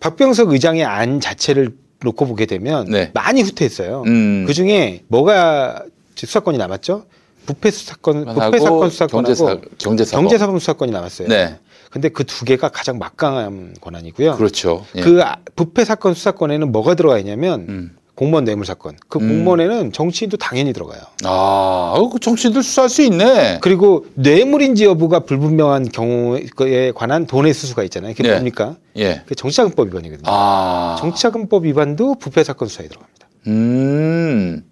박병석 의장의 안 자체를 놓고 보게 되면 네. 많이 후퇴했어요. 음. 그 중에 뭐가 수사권이 남았죠? 부패 수사권, 부패 사건 수사권하고 경제사. 경제사범 수사권이 남았어요. 네. 근데 그 두 개가 가장 막강한 권한이고요. 그렇죠. 예. 그 아- 부패 사건 수사권에는 뭐가 들어가 있냐면 음. 공무원 뇌물 사건. 그 음. 공무원에는 정치인도 당연히 들어가요. 아, 어, 그 정치인들 수사할 수 있네. 그리고 뇌물인지 여부가 불분명한 경우에 관한 돈의 수수가 있잖아요. 그게 네. 뭡니까? 예. 그게 정치자금법 위반이거든요. 아. 정치자금법 위반도 부패 사건 수사에 들어갑니다. 음.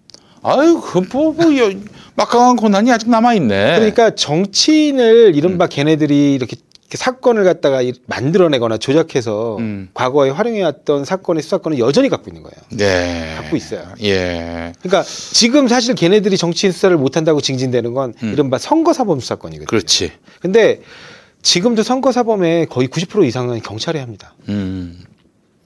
아유, 그 뭐, 뭐, 여- 막강한 권한이 아직 남아 있네. 그러니까 정치인을 음. 이른바 걔네들이 이렇게 이렇게 사건을 갖다가 이- 만들어내거나 조작해서 음. 과거에 활용해왔던 사건의 수사권을 여전히 갖고 있는 거예요. 네. 갖고 있어요. 예. 그러니까 지금 사실 걔네들이 정치인 수사를 못한다고 징징대는 건 음. 이른바 선거사범 수사권이거든요. 그렇지. 근데 지금도 선거사범의 거의 90% 이상은 경찰이 합니다. 음.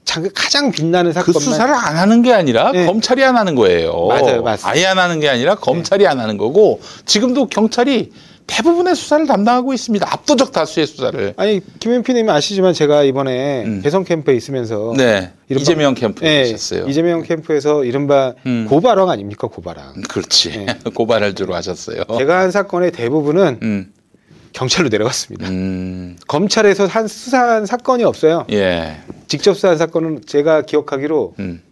자, 그 가장 빛나는 그 사건만 수사를 안 하는 게 아니라 네. 검찰이 안 하는 거예요. 맞아요, 맞습니다. 아예 안 하는 게 아니라 검찰이 안 하는 거고 지금도 경찰이 대부분의 수사를 담당하고 있습니다. 압도적 다수의 수사를. 아니 김현피님 아시지만 제가 이번에 음. 대선 캠프에 있으면서 네. 이재명 캠프에 네, 계셨어요. 이재명 캠프에서 이른바 음. 고발왕 아닙니까 고발왕. 그렇지. 네. 고발을 주로 하셨어요. 제가 한 사건의 대부분은 음. 경찰로 내려갔습니다. 음. 검찰에서 한 수사한 사건이 없어요. 예. 직접 수사한 사건은 제가 기억하기로 음.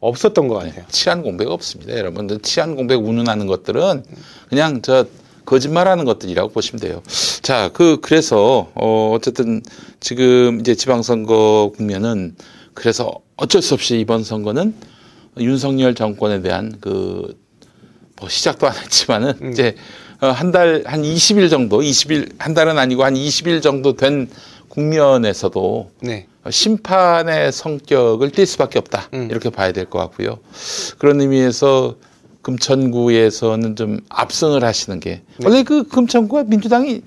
없었던 것 같아요. 치안 공백 없습니다. 여러분들 치안 공백 운운하는 것들은 그냥 저 거짓말하는 것들이라고 보시면 돼요. 자, 그 그래서 어 어쨌든 지금 이제 지방선거 국면은 그래서 어쩔 수 없이 이번 선거는 윤석열 정권에 대한 그 뭐 시작도 안 했지만은 음. 이제 어, 한달 한 20일 정도, 20일 한 달은 아니고 한 20일 정도 된 국면에서도 네. 심판의 성격을 띌 수밖에 없다 음. 이렇게 봐야 될 것 같고요. 그런 의미에서 금천구에서는 좀 압승을 하시는 게 원래 그 금천구가 민주당이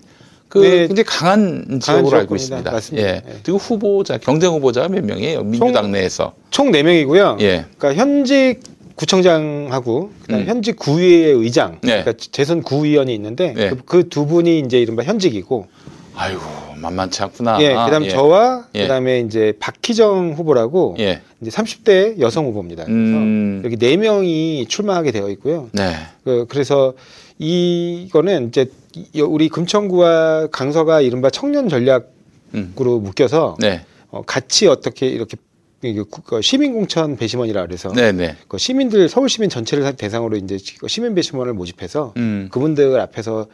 그 네. 굉장히 강한 지역으로 알고 지역구입니다. 있습니다. 맞습니다. 예. 네. 그리고 후보자 경쟁 후보자가 몇 명이에요 민주당 내에서. 총 4명이고요. 예. 그러니까 현직 구청장하고 그다음에 음. 현직 구의회 의장, 네. 그러니까 재선 구의원이 있는데 네. 그두 분이 이제 이른바 현직이고, 아이고 만만치 않구나. 예, 그다음 예. 저와 예. 그다음에 이제 박희정 후보라고 예. 이제 30대 여성 후보입니다. 그래서 음. 여기 네 명이 출마하게 되어 있고요. 네. 그, 그래서 이거는 이제 이- 우리 금천구와 강서가 이른바 청년 전략으로 음. 묶여서 네. 어, 같이 어떻게 이렇게 구- 그 시민공천 배심원이라 그래서 네. 네. 그 시민들 서울 시민 전체를 대상으로 이제 그 시민 배심원을 모집해서 음. 그분들 앞에서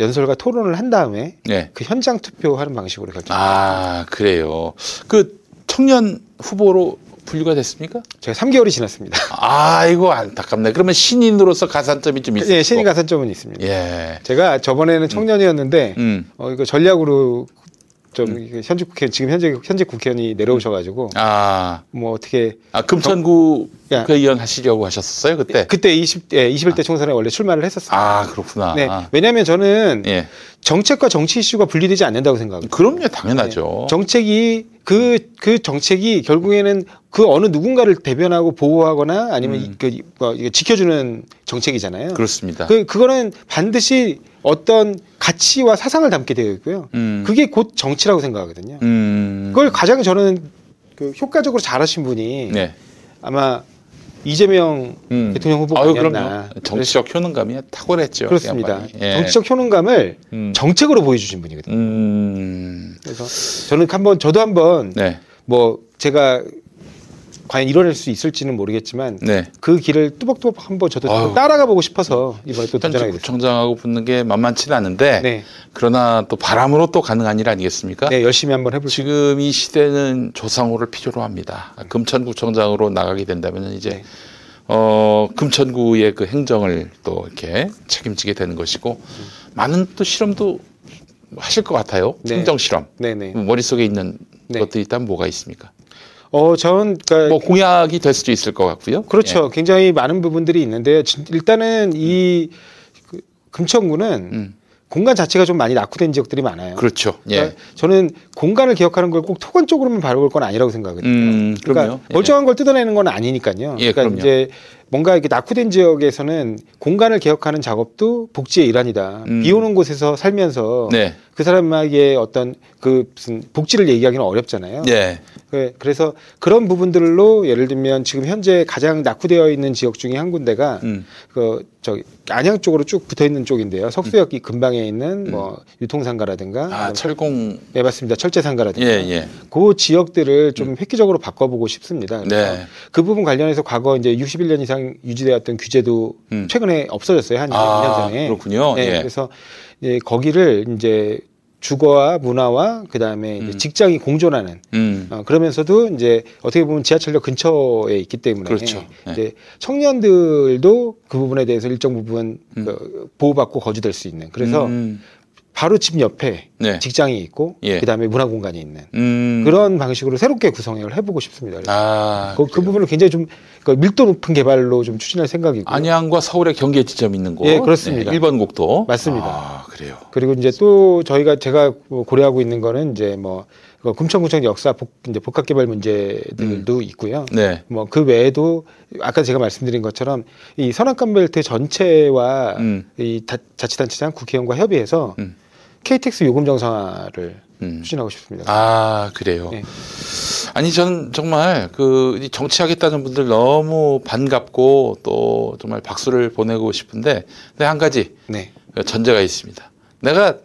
연설과 토론을 한 다음에 네. 그 현장 투표하는 방식으로 결정. 아 그래요. 그 청년 후보로 분류가 됐습니까? 제가 3개월이 지났습니다. 아, 이거 안타깝네. 그러면 신인으로서 가산점이 좀 있어. 예, 신인 가산점은 있습니다. 예. 제가 저번에는 청년이었는데 음. 어 이거 전략으로 좀 이게 현직 국회 지금 현재 현재 국회의원이 내려오셔가지고 아, 뭐 어떻게 아 금천구 야. 국회의원 하시려고 하셨었어요 그때? 그때 20 예, 21대 총선에 원래 출마를 했었어요. 아 그렇구나. 네. 아, 왜냐하면 저는 예. 정책과 정치 이슈가 분리되지 않는다고 생각합니다. 그럼요, 당연하죠. 정책이 그, 그 정책이 결국에는 그 어느 누군가를 대변하고 보호하거나 아니면 이- 그, 뭐, 지켜주는 정책이잖아요. 그렇습니다. 그, 그거는 반드시 어떤 가치와 사상을 담게 되어 있고요. 음. 그게 곧 정치라고 생각하거든요. 음. 그걸 가장 저는 그 효과적으로 잘하신 분이 네. 아마 이재명 음. 대통령 후보가 아유, 아니었나. 그럼요. 정치적 효능감이 탁월했죠. 그렇습니다. 그. 예. 정치적 효능감을 음. 정책으로 보여주신 분이거든요. 음. 그래서 저는 한번 저도 한번 네. 뭐 제가 과연 이뤄낼 수 있을지는 모르겠지만 네. 그 길을 뚜벅뚜벅 한번 저도 아유. 따라가 보고 싶어서 이번에 또 도전하게 됐습니다. 현지구청장하고 붙는 게 만만치는 않은데 네. 그러나 또 바람으로 또 가능한 일 아니겠습니까? 네, 열심히 한번 해볼 수 지금 이 시대는 조상호를 필요로 합니다. 금천구청장으로 나가게 된다면 이제 네. 어 금천구의 그 행정을 또 이렇게 책임지게 되는 것이고 많은 또 실험도 하실 것 같아요. 네. 행정 실험. 네네. 머릿속에 있는 네. 것들이 있다면 뭐가 있습니까? 어, 전 그러니까 뭐 공약이 될 수도 있을 것 같고요. 그렇죠. 굉장히 많은 부분들이 있는데요. 진- 일단은 이 그 금천구는 음. 공간 자체가 좀 많이 낙후된 지역들이 많아요. 예. 그렇죠. 예. 그러니까 저는 공간을 기억하는 걸 꼭 토건적으로만 바라볼 건 아니라고 생각하거든요. 음, 그러니까 그럼요. 예. 멀쩡한 걸 뜯어내는 건 아니니까요. 예, 그러니까 그럼요. 이제 뭔가 이렇게 낙후된 지역에서는 공간을 개혁하는 작업도 복지의 일환이다. 음. 비 오는 곳에서 살면서 네. 그 사람에게 어떤 그 무슨 복지를 얘기하기는 어렵잖아요. 네. 그- 그래서 그런 부분들로 예를 들면 지금 현재 가장 낙후되어 있는 지역 중에 한 군데가 음. 그 저기 안양 쪽으로 쭉 붙어 있는 쪽인데요. 석수역 이 근방에 있는 뭐 유통상가라든가 음. 아, 철공 네 맞습니다. 철제상가라든가 예, 예. 그 지역들을 좀 획기적으로 바꿔보고 싶습니다. 네. 그 부분 관련해서 과거 이제 61년 이상 유지되었던 규제도 음. 최근에 없어졌어요. 한 2년 아, 전에. 그렇군요. 네, 예. 그래서 이제 거기를 이제 주거와 문화와 그다음에 이제 직장이 공존하는 음. 어, 그러면서도 이제 어떻게 보면 지하철역 근처에 있기 때문에 그렇죠. 예. 이제 청년들도 그 부분에 대해서 일정 부분 그 보호받고 거주될 수 있는 그래서 음. 바로 집 옆에 네. 직장이 있고 예. 그다음에 문화 공간이 있는 음. 그런 방식으로 새롭게 구성을 해보고 싶습니다. 아, 그, 그 부분을 굉장히 좀그 밀도 높은 개발로 좀 추진할 생각이고 안양과 서울의 경계 지점 있는 곳. 예, 그렇습니다. 네, 1번 곡도. 맞습니다. 아, 그래요. 그리고 이제 또 저희가 제가 뭐 고려하고 있는 거는 이제 뭐그 금천구청 역사 복, 이제 복합 개발 문제들도 있고요. 네. 뭐 그 외에도 아까 제가 말씀드린 것처럼 이 선악관 벨트 전체와 음. 이 다- 자치단체장 국회의원과 협의해서 음. KTX 요금 정상화를 음. 추진하고 싶습니다. 아, 그래요. 네. 아니, 저는 정말 그이 정치하겠다는 분들 너무 반갑고 또 정말 박수를 보내고 싶은데, 근데 한 가지 네, 전제가 있습니다. 내가,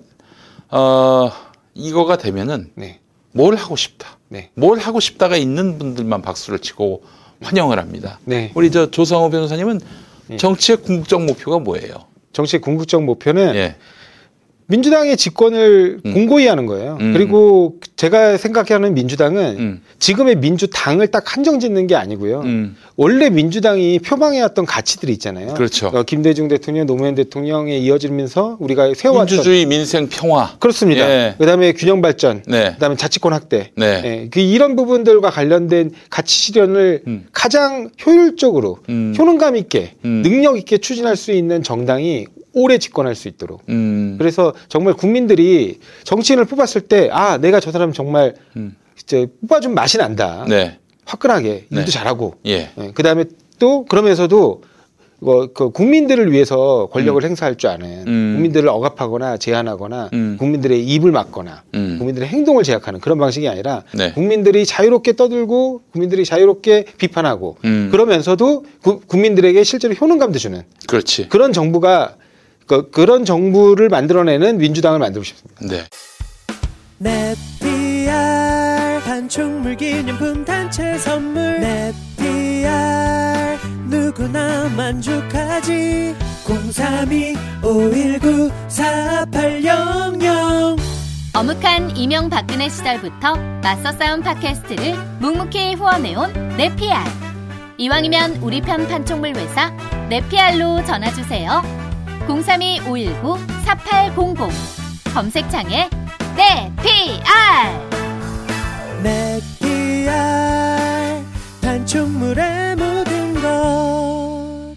어, 이거가 되면은 네, 뭘 하고 싶다. 네, 뭘 하고 싶다가 있는 분들만 박수를 치고 환영을 합니다. 네. 우리 저 조상호 변호사님은 예. 정치의 궁극적 목표가 뭐예요? 정치의 궁극적 목표는 예. 민주당의 집권을 음. 공고히 하는 거예요. 음. 그리고 제가 생각하는 민주당은 음. 지금의 민주당을 딱 한정 짓는 게 아니고요. 음. 원래 민주당이 표방해왔던 가치들이 있잖아요. 그렇죠. 어, 김대중 대통령, 노무현 대통령에 이어지면서 우리가 세워왔던 민주주의, 민생, 평화. 그렇습니다. 예. 그다음에 균형 발전, 네. 그다음에 자치권 확대, 네. 예, 그 이런 부분들과 관련된 가치 실현을 음. 가장 효율적으로, 음. 효능감 있게, 음. 능력 있게 추진할 수 있는 정당이 오래 집권할 수 있도록. 음. 그래서 정말 국민들이 정치인을 뽑았을 때, 아, 내가 저 사람 정말 음. 이제 뽑아준 맛이 난다. 네. 화끈하게 일도 네. 잘하고. 예. 그 다음에 또 그러면서도 그, 그 국민들을 위해서 권력을 행사할 줄 아는 음. 국민들을 억압하거나 제한하거나 음. 국민들의 입을 막거나 음. 국민들의 행동을 제약하는 그런 방식이 아니라 네. 국민들이 자유롭게 떠들고 국민들이 자유롭게 비판하고 음. 그러면서도 구- 국민들에게 실제로 효능감도 주는 그렇지. 그런 정부가 그, 그런 정부를 만들어내는 민주당을 만들고 싶습니다. 네. 넷피알 반충물 기념품 단체 선물 넷피알 누구나 만족하지 032 519 4800 어묵한 이명박근혜 시절부터 맞서 싸운 팟캐스트를 묵묵히 후원해온 네피알. 이왕이면 우리 편 판촉물 회사 네피알로 전화주세요. 032-519-4800 검색창에 네, PR. 내 PR 판촉물의 모든 것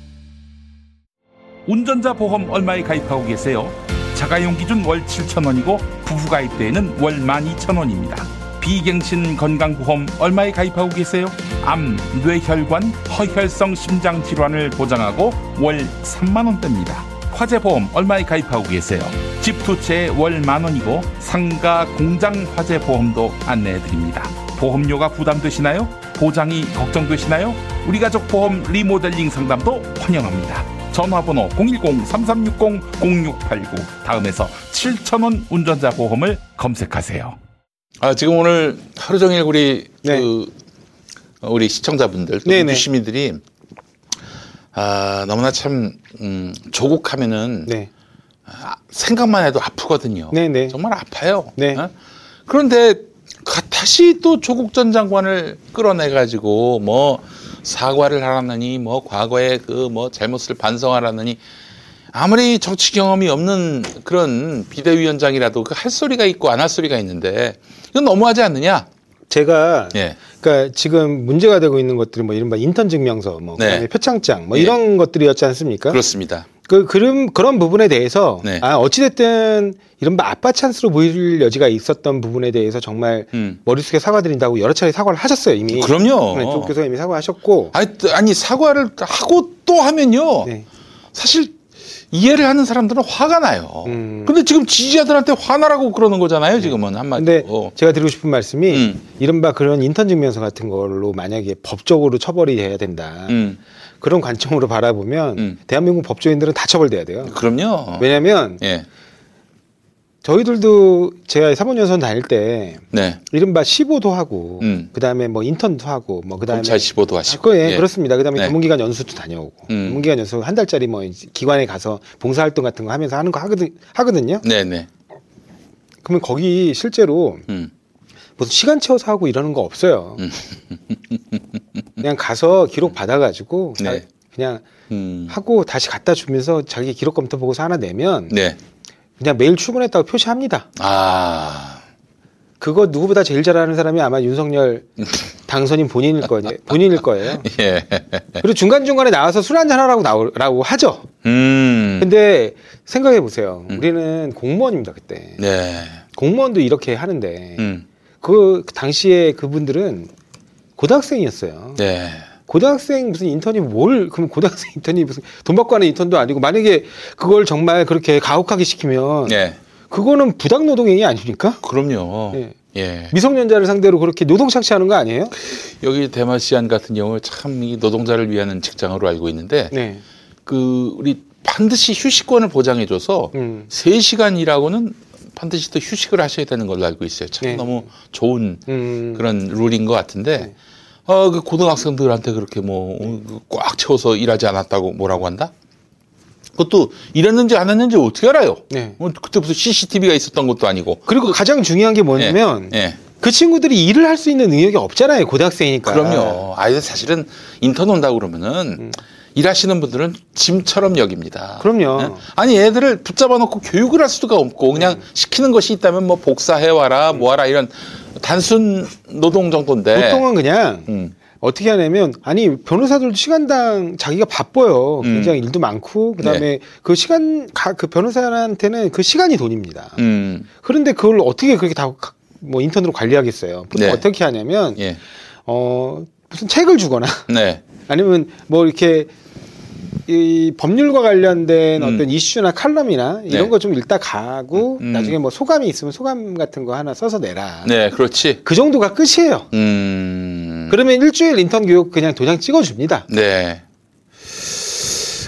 운전자 보험 얼마에 가입하고 계세요? 자가용 기준 월 7,000원이고 부부 가입 때에는 월 12,000원입니다. 비갱신 건강보험 얼마에 가입하고 계세요? 암, 뇌혈관, 허혈성 심장 질환을 보장하고 월 3만 원대입니다. 화재보험 얼마에 가입하고 계세요? 집 두 채에 월 만 원이고 상가 공장 화재 보험도 안내해 드립니다. 보험료가 부담되시나요? 보장이 걱정되시나요? 우리 가족 보험 리모델링 상담도 환영합니다. 전화번호 010-3360-0689 다음에서 7,000원 운전자 보험을 검색하세요. 아, 지금 오늘 하루 종일 우리 네. 그 어, 우리 시청자분들 또 네네. 우주 시민들이 아, 너무나 참 음, 조국하면은 네. 아, 생각만 해도 아프거든요. 네네. 정말 아파요. 네. 어? 그런데 가- 다시 또 조국 전 장관을 끌어내 가지고 뭐 사과를 하라느니 뭐 과거에 그뭐 잘못을 반성하라느니 아무리 정치 경험이 없는 그런 비대위원장이라도 그 할 소리가 있고 안 할 소리가 있는데 이건 너무하지 않느냐? 제가 예. 그러니까 지금 문제가 되고 있는 것들이 뭐 이른바 인턴 증명서, 뭐 네. 표창장, 뭐 예. 이런 것들이었지 않습니까? 그렇습니다. 그 그런 그런 부분에 대해서 네. 아 어찌 됐든 이른바 아빠 찬스로 보일 여지가 있었던 부분에 대해서 정말 음. 머릿속에 사과드린다고 여러 차례 사과를 하셨어요 이미. 그럼요. 네, 조 교수가 이미 사과하셨고. 아니, 또- 아니 사과를 하고 또 하면요. 네. 사실 이해를 하는 사람들은 화가 나요. 음. 근데 지금 지지자들한테 화나라고 그러는 거잖아요. 지금은 한마디로. 근데 제가 드리고 싶은 말씀이 음. 이른바 그런 인턴 증명서 같은 걸로 만약에 법적으로 처벌이 돼야 된다. 음, 그런 관점으로 바라보면 음. 대한민국 법조인들은 다 처벌돼야 돼요. 그럼요. 왜냐하면 예, 저희들도 제가 사법연수원 다닐 때 네. 이른바 15도 하고 음. 그다음에 뭐 인턴도 하고 뭐 그다음에 검찰 15도 하시고. 아, 그, 예, 예. 그렇습니다. 그다음에 네. 전문기관 연수도 다녀오고 음. 전문기관 연수 한 달짜리 뭐 기관에 가서 봉사활동 같은 거 하면서 하는 거 하거든 하거든요. 네, 네. 그러면 거기 실제로 음, 무슨 시간 채워서 하고 이러는 거 없어요. 그냥 가서 기록 받아가지고 자- 네. 그냥 음, 하고 다시 갖다 주면서 자기 기록 검토 보고서 하나 내면 네. 그냥 매일 출근했다고 표시합니다. 아, 그거 누구보다 제일 잘하는 사람이 아마 윤석열 당선인 본인일 거예요. 본인일 거예요. 예. 그리고 중간 중간에 나와서 술 한잔 하라고 나오라고 하죠. 음, 근데 생각해 보세요. 우리는 공무원입니다 그때. 네. 공무원도 이렇게 하는데 음, 그 당시에 그분들은 고등학생이었어요. 네. 고등학생 무슨 인턴이 뭘 그럼 고등학생 인턴이 무슨 돈 받고 하는 인턴도 아니고 만약에 그걸 정말 그렇게 가혹하게 시키면 네. 그거는 부당 노동행위 아닙니까? 그럼요. 예. 예. 미성년자를 상대로 그렇게 노동 착취하는 거 아니에요? 여기 대마 시안 같은 경우 참 이 노동자를 위한 직장으로 알고 있는데 네. 그 우리 반드시 휴식권을 보장해줘서 음. 세 시간 일하고는 반드시 또 휴식을 하셔야 되는 걸로 알고 있어요. 참 네. 너무 좋은 음. 그런 룰인 것 같은데 네. 어, 그 고등학생들한테 그렇게 뭐 꽉 채워서 일하지 않았다고 뭐라고 한다? 그것도 일했는지 안 했는지 어떻게 알아요? 네. 어, 그때 무슨 CCTV가 있었던 것도 아니고. 그리고 가장 중요한 게 뭐냐면 예. 그 친구들이 일을 할 수 있는 능력이 없잖아요. 고등학생이니까. 그럼요. 아예 사실은 인턴 온다고 그러면은 일하시는 분들은 짐처럼 여깁니다. 음. 그럼요. 예? 아니 애들을 붙잡아 놓고 교육을 할 수가 없고 그냥 음. 시키는 것이 있다면 뭐 복사해 와라 뭐 하라 이런 단순 노동 정도인데. 보통은 그냥 음. 어떻게 하냐면 아니 변호사들도 시간당 자기가 바빠요. 음. 굉장히 일도 많고 그다음에 그 시간 가- 그 변호사한테는 그 시간이 돈입니다. 음. 그런데 그걸 어떻게 그렇게 다 뭐 인턴으로 관리하겠어요? 보통 네. 어떻게 하냐면 예. 어 무슨 책을 주거나 네. 아니면 뭐 이렇게 이 법률과 관련된 음. 어떤 이슈나 칼럼이나 이런 네. 거좀 읽다 가고 음. 나중에 뭐 소감이 있으면 소감 같은 거 하나 써서 내라. 네, 그렇지. 그 정도가 끝이에요. 음. 그러면 일주일 인턴 교육 그냥 도장 찍어줍니다. 네.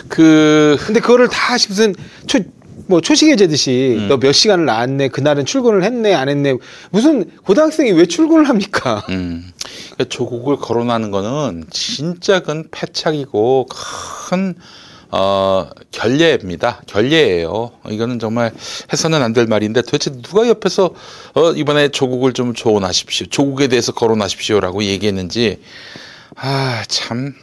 그 근데 그거를 다 무슨 초, 뭐 초시계제듯이 음. 너몇 시간을 나왔네, 그날은 출근을 했네, 안 했네. 무슨 고등학생이 왜 출근을 합니까? 음. 그러니까 조국을 거론하는 거는 진짜 그건 패착이고 큰 어, 결례입니다. 결례예요. 이거는 정말 해서는 안 될 말인데 도대체 누가 옆에서 어, 이번에 조국을 좀 조언하십시오. 조국에 대해서 거론하십시오라고 얘기했는지 아, 참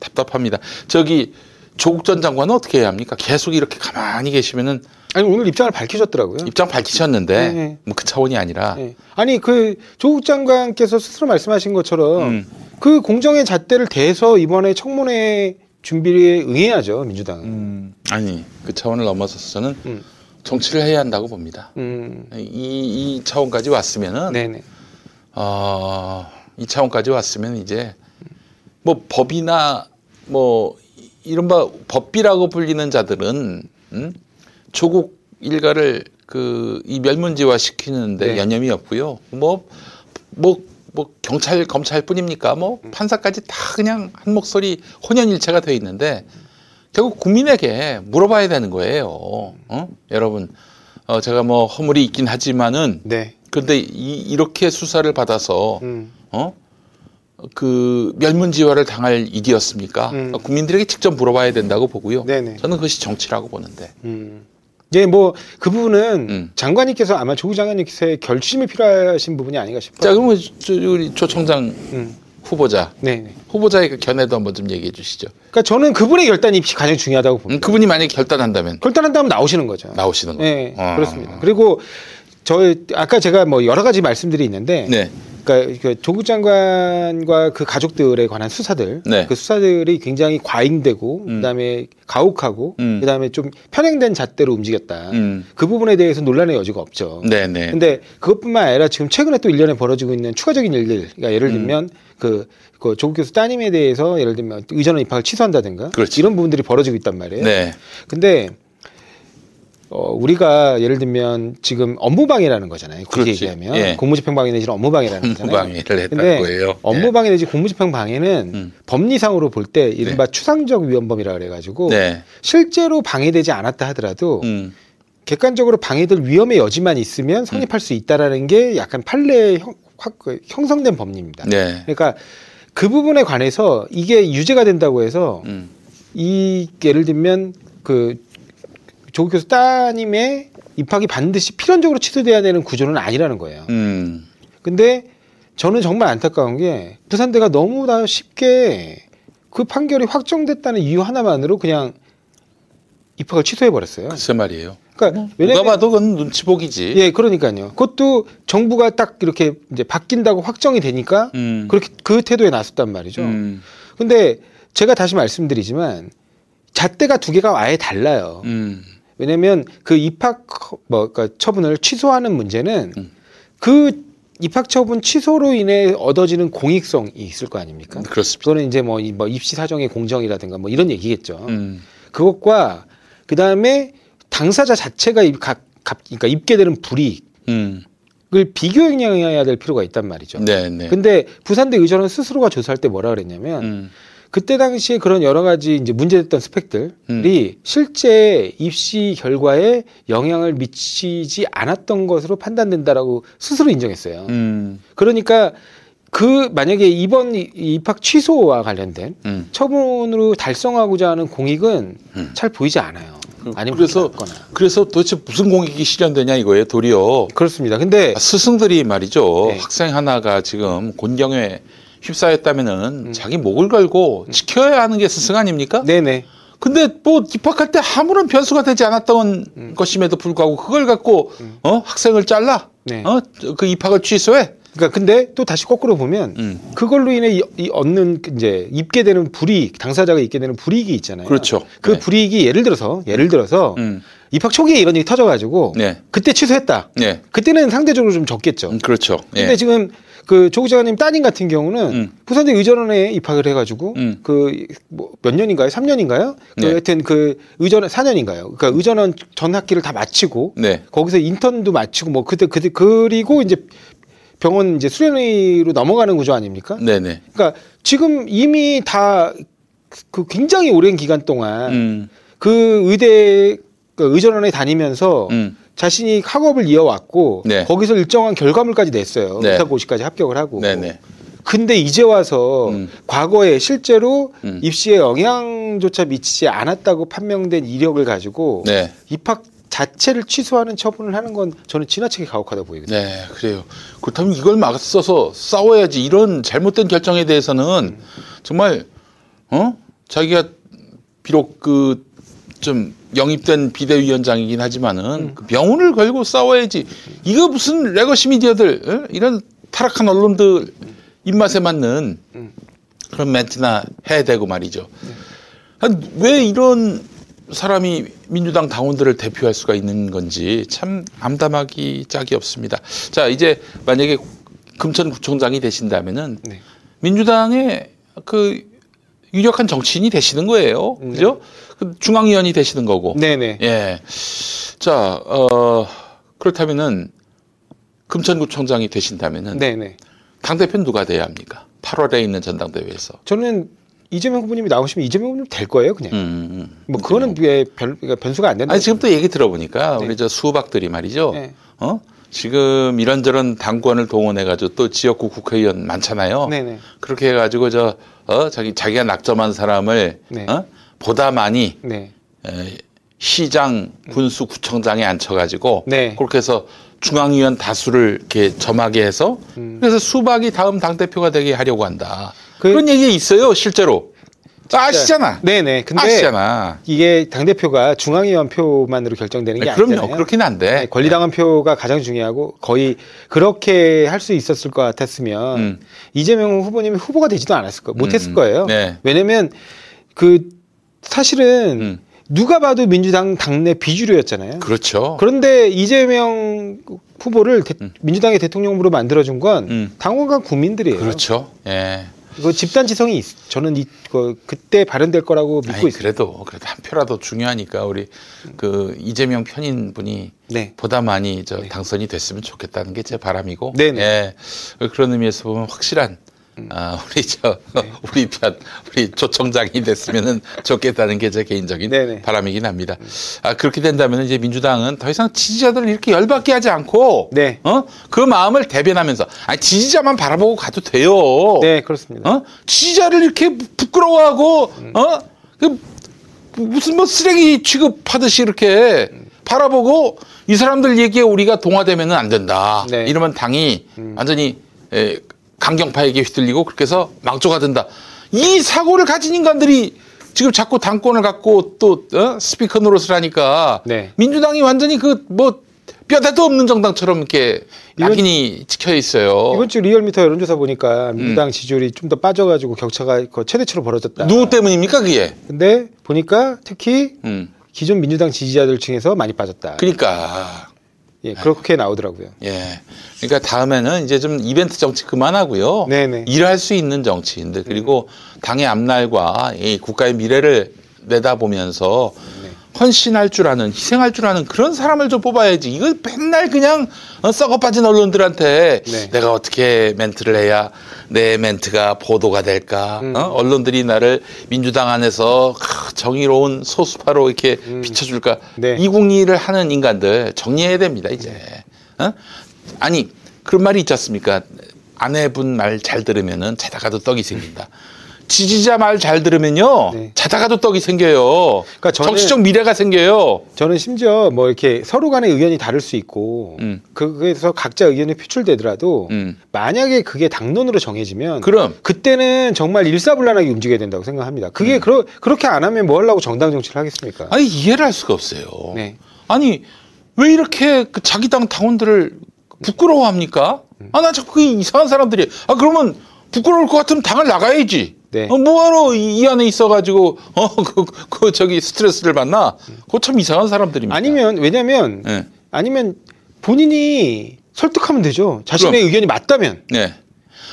답답합니다. 저기 조국 전 장관은 어떻게 해야 합니까? 계속 이렇게 가만히 계시면은 아니 오늘 입장을 밝히셨더라고요. 입장 밝히셨는데 네. 뭐그 차원이 아니라 예. 아니 그 조국 장관께서 스스로 말씀하신 것처럼 음. 그 공정의 잣대를 대서 이번에 청문회 준비에 응해야죠 민주당은. 음, 아니 그 차원을 넘어서서는 음. 정치를 해야 한다고 봅니다. 음. 이, 이 차원까지 왔으면은 네네. 어, 이 차원까지 왔으면 이제 뭐 법이나 뭐 이른바 법비라고 불리는 자들은 음? 조국 일가를 그 이 멸문지화 시키는데 네. 여념이 없고요. 뭐 뭐, 뭐 경찰 검찰뿐입니까? 뭐 판사까지 다 그냥 한 목소리 혼연일체가 돼 있는데 결국 국민에게 물어봐야 되는 거예요. 어? 여러분, 어, 제가 뭐 허물이 있긴 하지만은 네. 그런데 이, 이렇게 수사를 받아서 음. 어? 그 멸문지화를 당할 일이었습니까? 음. 국민들에게 직접 물어봐야 된다고 보고요. 네네. 저는 그것이 정치라고 보는데. 음. 예, 뭐 그 부분은 음. 장관님께서 아마 조국 장관님께서의 결심이 필요하신 부분이 아닌가 싶어요. 자, 그러면 저, 우리 조 청장 음. 후보자, 네. 후보자의 그 견해도 한번 좀 얘기해 주시죠. 그러니까 저는 그분의 결단이 가장 중요하다고 봅니다. 음, 그분이 만약에 결단한다면 결단한다면 나오시는 거죠. 나오시는 거. 네, 어. 그렇습니다. 그리고 저 아까 제가 뭐 여러 가지 말씀들이 있는데 네. 그러니까 그 조국 장관과 그 가족들에 관한 수사들, 네. 그 수사들이 굉장히 과잉되고 음. 그다음에 가혹하고 음. 그다음에 좀 편행된 잣대로 움직였다. 음. 그 부분에 대해서 논란의 여지가 없죠. 네, 네. 근데 그것뿐만 아니라 지금 최근에 또 일련에 벌어지고 있는 추가적인 일들, 그러니까 예를 들면 그, 그 조국 교수 따님에 대해서 예를 들면 의전원 입학을 취소한다든가 그렇지. 이런 부분들이 벌어지고 있단 말이에요. 네. 근데 어, 우리가 예를 들면 지금 업무방해라는 거잖아요. 그렇지. 얘기하면 예. 공무집행방해 내지는 업무방해라는 거잖아요. 업무방해를 했다는 근데 거예요. 예. 업무방해 내지 공무집행방해는 음. 법리상으로 볼 때 이른바 추상적 위헌범이라 그래가지고 네. 실제로 방해되지 않았다 하더라도 음. 객관적으로 방해될 위험의 여지만 있으면 성립할 수 있다라는 게 약간 판례 형, 확, 그 형성된 법리입니다. 네. 그러니까 그 부분에 관해서 이게 유죄가 된다고 해서 음. 이 예를 들면 그 조국 교수 따님의 입학이 반드시 필연적으로 취소돼야 되는 구조는 아니라는 거예요. 음. 근데 저는 정말 안타까운 게 부산대가 너무나 쉽게 그 판결이 확정됐다는 이유 하나만으로 그냥 입학을 취소해 버렸어요. 글쎄 말이에요. 그러니까 누가 왜냐면 봐도 그건 눈치 보기지. 예, 그러니까요. 그것도 정부가 딱 이렇게 이제 바뀐다고 확정이 되니까 음. 그렇게 그 태도에 나섰단 말이죠. 음. 근데 제가 다시 말씀드리지만 잣대가 두 개가 아예 달라요. 음. 왜냐하면 그 입학 뭐 그러니까 처분을 취소하는 문제는 음. 그 입학 처분 취소로 인해 얻어지는 공익성이 있을 거 아닙니까? 그렇습니다. 그거는 이제 뭐, 이- 뭐 입시 사정의 공정이라든가 뭐 이런 얘기겠죠. 음. 그것과 그 다음에 당사자 자체가 입, 각, 각- 그러니까 입게 되는 불이익을 음. 비교행해야 될 필요가 있단 말이죠. 네, 네. 근데 부산대 의전은 스스로가 조사할 때 뭐라 그랬냐면 음. 그때 당시에 그런 여러 가지 이제 문제됐던 스펙들이 음. 실제 입시 결과에 영향을 미치지 않았던 것으로 판단된다라고 스스로 인정했어요. 음. 그러니까 그 만약에 이번 입학 취소와 관련된 음. 처분으로 달성하고자 하는 공익은 음. 잘 보이지 않아요. 아니면 그래서 그래서 도대체 무슨 공익이 실현되냐 이거예요. 도리어 그렇습니다. 근데 스승들이 말이죠. 네. 학생 하나가 지금 곤경에 휩싸였다면은 음. 자기 목을 걸고 지켜야 하는 게 스승 아닙니까? 네네 근데 뭐 입학할 때 아무런 변수가 되지 않았던 음. 것임에도 불구하고 그걸 갖고 어 학생을 잘라 네. 어그 입학을 취소해. 그러니까 근데 또 다시 거꾸로 보면 음. 그걸로 인해 이, 이 얻는 그 이제 입게 되는 불이익 당사자가 입게 되는 불이익이 있잖아요. 그렇죠. 그 네. 불이익이 예를 들어서 예를 들어서 음. 입학 초기에 이런 일이 터져가지고 네. 그때 취소했다. 네. 그때는 상대적으로 좀 적겠죠. 음, 그렇죠. 예. 근데 지금 그 조국 장관님 따님 같은 경우는 음. 부산대 의전원에 입학을 해가지고 음. 그뭐몇 년인가요? 3년인가요? 그 네. 하여튼 그 의전 4년인가요? 그러니까 의전원 전 학기를 다 마치고 네. 거기서 인턴도 마치고 뭐 그때 그때 그리고 이제 병원 이제 수련의로 넘어가는 구조 아닙니까? 네네. 그러니까 지금 이미 다 그 굉장히 오랜 기간 동안 음. 그 의대 그 의전원에 다니면서 음. 자신이 학업을 이어왔고 네. 거기서 일정한 결과물까지 냈어요. 네. 의사고시까지 합격을 하고. 네네. 근데 이제 와서 음. 과거에 실제로 음. 입시에 영향조차 미치지 않았다고 판명된 이력을 가지고 네. 입학 자체를 취소하는 처분을 하는 건 저는 지나치게 가혹하다 보이거든요. 네, 그래요. 그렇다면 이걸 막서서 싸워야지. 이런 잘못된 결정에 대해서는 정말 어 자기가 비록 그 좀 영입된 비대위원장이긴 하지만은 그 명운을 걸고 싸워야지. 이거 무슨 legacy 미디어들 어? 이런 타락한 언론들 입맛에 맞는 그런 멘트나 해야 되고 말이죠. 아니, 왜 이런 사람이 민주당 당원들을 대표할 수가 있는 건지 참 암담하기 짝이 없습니다. 자 이제 만약에 금천구청장이 되신다면은 네. 민주당의 그 유력한 정치인이 되시는 거예요. 그죠? 그 중앙위원이 되시는 거고. 네네. 예. 자, 어, 그렇다면은 금천구청장이 되신다면은 네네. 당대표는 누가 돼야 합니까? 8월에 있는 전당대회에서. 저는 이재명 후보님이 나오시면 이재명 후보님 될 거예요, 그냥. 음, 음. 뭐 그거는 왜 별, 그러니까 변수가 안 된다. 아니 지금 또 얘기 들어보니까 네. 우리 저 수박들이 말이죠. 네. 어? 지금 이런저런 당권을 동원해가지고 또 지역구 국회의원 많잖아요. 네네. 그렇게 해가지고 저 어? 자기 자기가 낙점한 사람을 네. 어? 보다 많이 네. 에, 시장, 군수, 구청장에 앉혀가지고 네. 그렇게 해서 중앙위원 다수를 이렇게 점하게 해서 그래서 수박이 다음 당 대표가 되게 하려고 한다. 음. 그- 그, 런 얘기 있어요, 실제로. 아, 아시잖아. 네네. 근데 아시잖아. 이게 당 대표가 중앙위원 표만으로 결정되는 게 네, 그럼요. 아니잖아요. 그렇긴 한데. 네, 권리당원 표가 가장 중요하고 거의 그렇게 할 수 있었을 것 같았으면 음. 이재명 후보님이 후보가 되지도 않았을 거, 못했을 음, 거예요. 네. 왜냐면 그 사실은 음. 누가 봐도 민주당 당내 비주류였잖아요. 그렇죠. 그런데 이재명 후보를 대- 민주당의 대통령 후보로 만들어준 건 음. 당원과 국민들이에요. 그렇죠. 예. 이거 집단 지성이 있- 저는 이, 그, 그때 발현될 거라고 믿고 아니, 있어요. 그래도 그래도 한 표라도 중요하니까 우리 그 이재명 편인 분이 네. 보다 많이 저 당선이 됐으면 좋겠다는 게 제 바람이고. 네네. 예. 그런 의미에서 보면 확실한 아, 우리 저 우리 편 우리 조청장이 됐으면은 좋겠다는 게 제 개인적인 네네. 바람이긴 합니다. 아 그렇게 된다면 이제 민주당은 더 이상 지지자들을 이렇게 열받게 하지 않고 네. 어그 마음을 대변하면서 아니 지지자만 바라보고 가도 돼요. 네, 그렇습니다. 어? 지지자를 이렇게 부끄러워하고 어? 그 무슨 뭐 쓰레기 취급하듯이 이렇게 바라보고 이 사람들 얘기에 우리가 동화되면은 안 된다. 네. 이러면 당이 완전히 에, 강경파에게 휘둘리고 그렇게 해서 망조가 된다. 이 사고를 가진 인간들이 지금 자꾸 당권을 갖고 또 어? 스피커 노릇을 하니까 네. 민주당이 완전히 그 뭐 뼈대도 없는 정당처럼 이렇게 낙인이 찍혀 있어요. 이번 주 리얼미터 여론조사 보니까 민주당 지지율이 좀 더 빠져가지고 격차가 그 최대치로 벌어졌다. 누구 때문입니까 그게? 근데 보니까 특히 음. 기존 민주당 지지자들 중에서 많이 빠졌다. 그러니까 예, 그렇게 나오더라고요. 예. 그러니까 다음에는 이제 좀 이벤트 정치 그만하고요. 네네. 일할 수 있는 정치인들 그리고 당의 앞날과 이 국가의 미래를 내다보면서 네. 헌신할 줄 아는 희생할 줄 아는 그런 사람을 좀 뽑아야지. 이거 맨날 그냥 어, 썩어 빠진 언론들한테 네. 내가 어떻게 멘트를 해야 내 멘트가 보도가 될까? 음. 어? 언론들이 나를 민주당 안에서 크, 정의로운 소수파로 이렇게 비춰줄까? 네. 이국리를 하는 인간들 정리해야 됩니다 이제. 어? 아니 그런 말이 있지 않습니까? 아내분 말 잘 들으면은 자다가도 떡이 생긴다. 지지자 말 잘 들으면요 네. 자다가도 떡이 생겨요. 그러니까 저는- 정치적 미래가 생겨요. 저는 심지어 뭐 이렇게 서로 간의 의견이 다를 수 있고 음. 그래서 각자 의견이 표출되더라도 음. 만약에 그게 당론으로 정해지면 그럼 그때는 정말 일사불란하게 움직여야 된다고 생각합니다. 그게 그러, 그렇게 안 하면 뭐 하려고 정당 정치를 하겠습니까? 음. 아니 이해를 할 수가 없어요. 네. 아니 왜 이렇게 그 자기 당 당원들을 부끄러워합니까? 아 나 자꾸 그 이상한 사람들이 아 그러면 부끄러울 것 같으면 당을 나가야지. 네. 어, 뭐하러 이, 이 안에 있어가지고 어그 그, 저기 스트레스를 받나? 그거 참 이상한 사람들입니다. 아니면 왜냐면 네. 아니면 본인이 설득하면 되죠. 자신의 그럼. 의견이 맞다면. 네.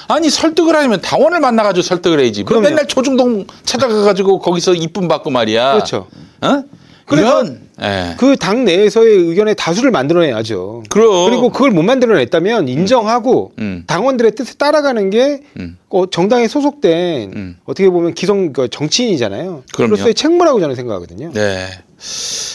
아니 설득을 하려면 당원을 만나가지고 설득을 해야지. 왜 그럼요. 맨날 초중동 찾아가가지고 거기서 이쁨 받고 말이야. 그렇죠. 어? 그래서 이런, 예. 그당 내에서의 의견의 다수를 만들어내야죠. 그럼. 그리고 그걸 못 만들어냈다면 인정하고 음. 당원들의 뜻에 따라가는 게 음. 어, 정당에 소속된 음. 어떻게 보면 기성 그 정치인이잖아요. 그럼요. 그로서의 책무라고 저는 생각하거든요. 네.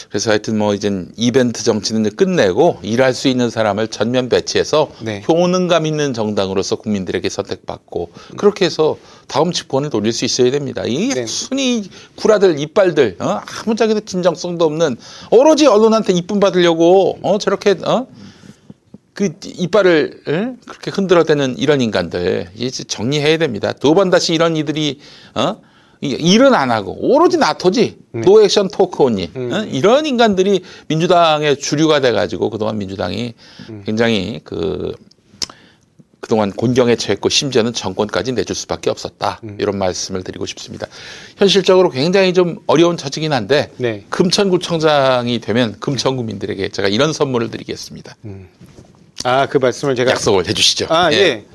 그래서 하여튼 뭐 이젠 이벤트 정치는 끝내고 일할 수 있는 사람을 전면 배치해서 네. 효능감 있는 정당으로서 국민들에게 선택받고 그렇게 해서 다음 집권을 돌릴 수 있어야 됩니다. 이 네. 순위 구라들 이빨들 어? 아무짝에도 진정성도 없는 오로지 언론한테 이쁨 받으려고 어 저렇게 어? 그 이빨을 에? 그렇게 흔들어대는 이런 인간들 이제 정리해야 됩니다. 두 번 다시 이런 이들이 어? 일은 안 하고 오로지 NATO지 no action talk only 어? 이런 인간들이 민주당의 주류가 돼가지고 그동안 민주당이 굉장히 그 그동안 곤경에 처했고 심지어는 정권까지 내줄 수밖에 없었다 이런 말씀을 드리고 싶습니다. 현실적으로 굉장히 좀 어려운 처지긴 한데 네. 금천구청장이 되면 금천구민들에게 제가 이런 선물을 드리겠습니다. 아, 그 말씀을 제가 약속을 해주시죠. 아, 예.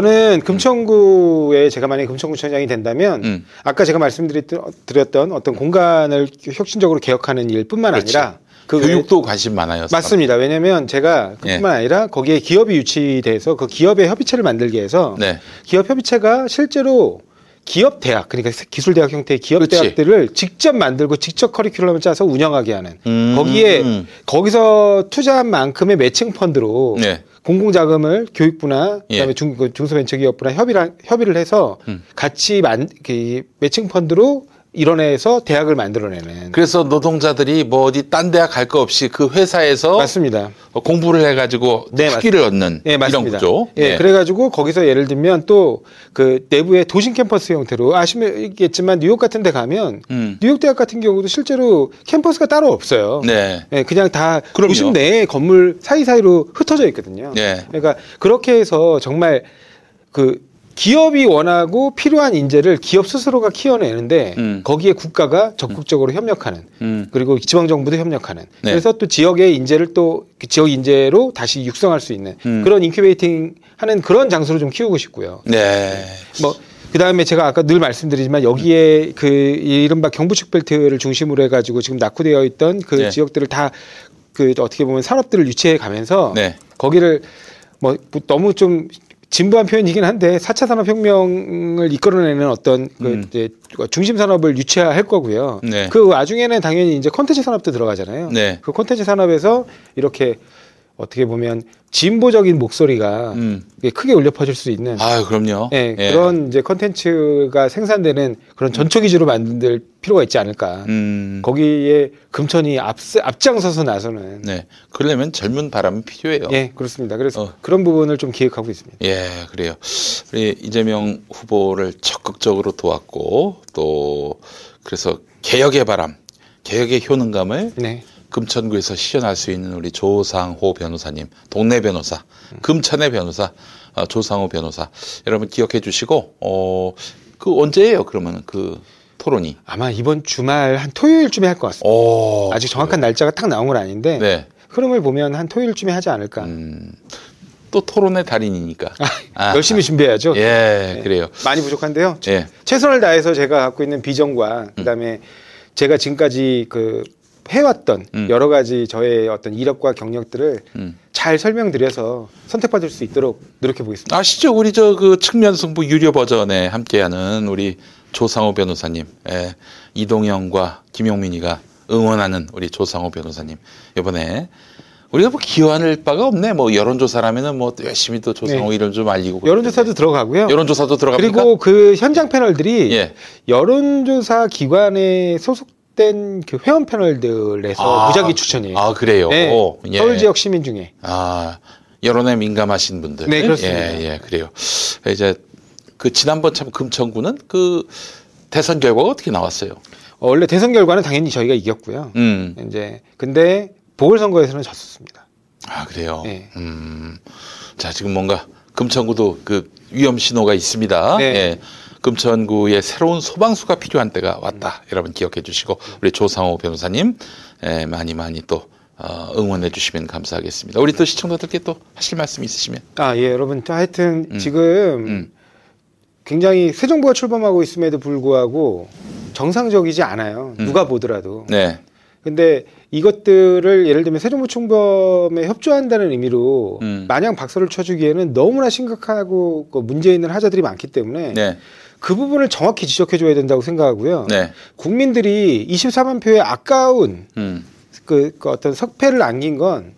저는 금천구에 제가 만약에 금천구청장이 된다면 음. 아까 제가 말씀드렸던 어떤 공간을 혁신적으로 개혁하는 일뿐만 그렇죠. 아니라 그 외- 교육도 관심 많아요. 맞습니다. 왜냐하면 제가 예. 그뿐만 아니라 거기에 기업이 유치돼서 그 기업의 협의체를 만들게 해서 네. 기업 협의체가 실제로 기업 대학 그러니까 기술 대학 형태의 기업 그렇지. 대학들을 직접 만들고 직접 커리큘럼을 짜서 운영하게 하는 음. 거기에 거기서 투자한 만큼의 매칭 펀드로 네. 공공 자금을 교육부나 예. 그다음에 중, 그 중소벤처기업부나 협의를 협의를 해서 음. 같이 만, 그 매칭 펀드로 일원해서 대학을 만들어내는 그래서 노동자들이 뭐 어디 딴 대학 갈 거 없이 그 회사에서 맞습니다. 공부를 해가지고 네, 학위를 얻는 예, 이런 맞습니다. 구조. 예, 그래가지고 거기서 예를 들면 또 그 내부의 도심 캠퍼스 형태로 아시겠지만 뉴욕 같은 데 가면 음. 뉴욕 대학 같은 경우도 실제로 캠퍼스가 따로 없어요. 네. 예, 그냥 다 그럼요. 도심 내에 건물 사이사이로 흩어져 있거든요. 네. 그러니까 그렇게 해서 정말 그 기업이 원하고 필요한 인재를 기업 스스로가 키워내는데 음. 거기에 국가가 적극적으로 협력하는 음. 그리고 지방 정부도 협력하는 네. 그래서 또 지역의 인재를 또그 지역 인재로 다시 육성할 수 있는 음. 그런 incubating 하는 그런 장소로 좀 키우고 싶고요. 네. 뭐 그다음에 제가 아까 늘 말씀드리지만 여기에 그 이른바 경부축 벨트를 중심으로 해 가지고 지금 낙후되어 있던 그 네. 지역들을 다 그 어떻게 보면 산업들을 유치해 가면서 네. 거기를 뭐 너무 좀 진부한 표현이긴 한데 4차 산업혁명을 이끌어내는 어떤 그 음. 이제 중심 산업을 유치할 거고요. 네. 그 와중에는 당연히 이제 콘텐츠 산업도 들어가잖아요. 네. 그 콘텐츠 산업에서 이렇게 어떻게 보면 진보적인 목소리가 음. 크게 울려 퍼질 수 있는 아, 그럼요. 예, 예. 그런 이제 컨텐츠가 생산되는 그런 전초 기지로 만들 필요가 있지 않을까. 음. 거기에 금천이 앞 앞장서서 나서는 네. 그러려면 젊은 바람이 필요해요. 예 그렇습니다. 그래서 어. 그런 부분을 좀 기획하고 있습니다. 예, 그래요. 우리 이재명 후보를 적극적으로 도왔고 또 그래서 개혁의 바람, 개혁의 효능감을 네. 금천구에서 실현할 수 있는 우리 조상호 변호사님, 동네 변호사, 금천의 변호사, 어, 조상호 변호사, 여러분 기억해 주시고, 어, 그 언제예요, 그러면 그 토론이? 아마 이번 주말 한 토요일쯤에 할 것 같습니다. 오, 아직 정확한 날짜가 딱 나온 건 아닌데 네. 흐름을 보면 한 토요일쯤에 하지 않을까. 음, 또 토론의 달인이니까. 아, 열심히 준비해야죠. 예, 네. 그래요. 많이 부족한데요. 예. 최선을 다해서 제가 갖고 있는 비전과 그다음에 제가 지금까지 그 해왔던 음. 여러 가지 저의 어떤 이력과 경력들을 음. 잘 설명드려서 선택받을 수 있도록 노력해 보겠습니다. 아시죠? 우리 저 그 측면 승부 유료 버전에 함께하는 우리 조상호 변호사님, 예, 이동영과 김용민이가 응원하는 우리 조상호 변호사님 이번에 우리가 뭐 기여할 바가 없네. 뭐 여론조사라면은 뭐 열심히 또 조상호 네. 이름 좀 알리고 여론조사도 들어가고요. 여론조사도 들어갑니까? 그리고 그 현장 패널들이 예. 여론조사 기관에 소속 된 그 회원 패널들에서 아. 무작위 추천이에요. 아 그래요. 네, 예. 서울 지역 시민 중에 아 여론에 민감하신 분들. 네, 그렇습니다. 예, 예, 그래요. 이제 그 지난번 참 금천구는 그 대선 결과가 어떻게 나왔어요? 어, 원래 대선 결과는 당연히 저희가 이겼고요. 음. 이제 근데 보궐선거에서는 졌었습니다. 아 그래요. 네. 음. 자 지금 뭔가 금천구도 그 위험 신호가 있습니다. 네. 예. 금천구에 새로운 소방수가 필요한 때가 왔다. 여러분 기억해 주시고 우리 조상호 변호사님 예, 많이 많이 또 어, 응원해 주시면 감사하겠습니다. 우리 또 시청자들께 또 하실 말씀 있으시면. 아, 예, 여러분. 하여튼 음. 지금 음. 굉장히 새 정부가 출범하고 있음에도 불구하고 정상적이지 않아요. 음. 누가 보더라도. 네. 근데 이것들을 예를 들면 새 정부 출범에 협조한다는 의미로 음. 마냥 박수를 쳐주기에는 너무나 심각하고 그 문제 있는 하자들이 많기 때문에 네. 그 부분을 정확히 지적해줘야 된다고 생각하고요. 네. 국민들이 24만 표의 아까운 음. 그, 그 어떤 석패를 남긴 건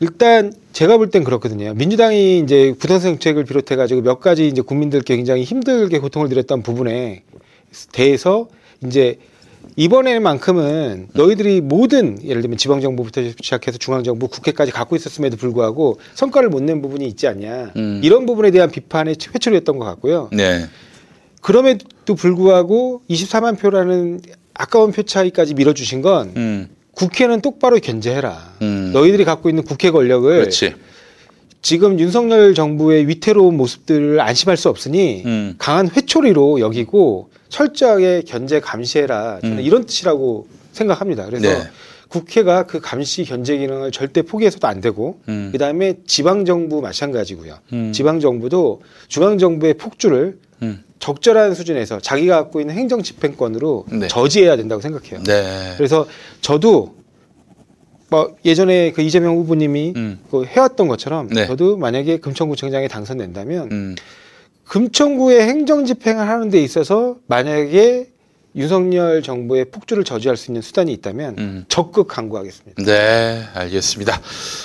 일단 제가 볼 땐 그렇거든요. 민주당이 이제 부동산 정책을 비롯해 가지고 몇 가지 이제 국민들께 굉장히 힘들게 고통을 드렸던 부분에 대해서 이제 이번에만큼은 너희들이 모든 예를 들면 지방 정부부터 시작해서 중앙 정부, 국회까지 갖고 있었음에도 불구하고 성과를 못 낸 부분이 있지 않냐. 음. 이런 부분에 대한 비판의 회초리였던 것 같고요. 네. 그럼에도 불구하고 24만 표라는 아까운 표 차이까지 밀어주신 건 음, 국회는 똑바로 견제해라. 음. 너희들이 갖고 있는 국회 권력을 그렇지. 지금 윤석열 정부의 위태로운 모습들을 안심할 수 없으니 음. 강한 회초리로 여기고 철저하게 견제 감시해라. 저는 음. 이런 뜻이라고 생각합니다. 그래서 네. 국회가 그 감시 견제 기능을 절대 포기해서도 안 되고 음. 그다음에 지방 정부 마찬가지고요. 음. 지방 정부도 중앙 정부의 폭주를 음. 적절한 수준에서 자기가 갖고 있는 행정 집행권으로 네. 저지해야 된다고 생각해요. 네. 그래서 저도 뭐 예전에 그 이재명 후보님이 음. 그 해왔던 것처럼 네. 저도 만약에 금천구청장에 당선된다면 음. 금천구의 행정 집행을 하는 데 있어서 만약에 윤석열 정부의 폭주를 저지할 수 있는 수단이 있다면 음. 적극 강구하겠습니다. 네, 알겠습니다.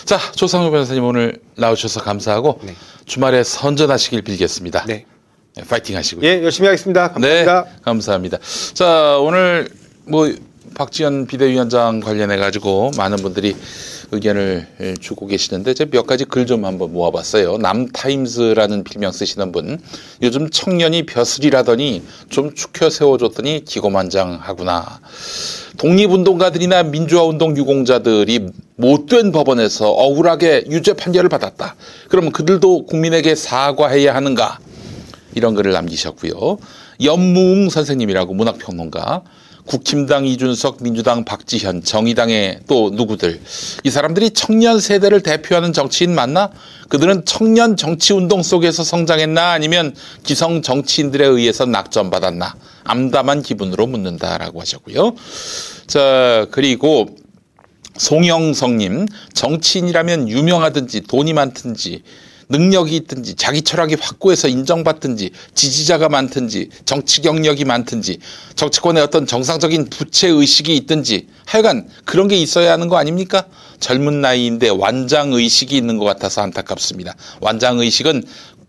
자, 조상우 변호사님 오늘 나오셔서 감사하고 네. 주말에 선전하시길 빌겠습니다. 네. 네, 파이팅 하시고요. 예, 열심히 하겠습니다. 감사합니다. 네, 감사합니다. 자, 오늘 뭐 박지원 비대위원장 관련해 가지고 많은 분들이 의견을 주고 계시는데 제가 몇 가지 글 좀 한번 모아봤어요. 남타임스라는 필명 쓰시는 분, 요즘 청년이 벼슬이라더니 좀 축혀 세워줬더니 기고만장하구나. 독립운동가들이나 민주화운동 유공자들이 못된 법원에서 억울하게 유죄 판결을 받았다. 그러면 그들도 국민에게 사과해야 하는가? 이런 글을 남기셨고요. 연무웅 선생님이라고 문학평론가, 국힘당 이준석, 민주당 박지현, 정의당의 또 누구들. 이 사람들이 청년 세대를 대표하는 정치인 맞나? 그들은 청년 정치 운동 속에서 성장했나? 아니면 기성 정치인들에 의해서 낙점받았나? 암담한 기분으로 묻는다라고 하셨고요. 자, 그리고 송영성님, 정치인이라면 유명하든지 돈이 많든지 능력이 있든지 자기 철학이 확고해서 인정받든지 지지자가 많든지 정치 경력이 많든지 정치권에 어떤 정상적인 부채 의식이 있든지 하여간 그런 게 있어야 하는 거 아닙니까? 젊은 나이인데 완장 의식이 있는 것 같아서 안타깝습니다. 완장 의식은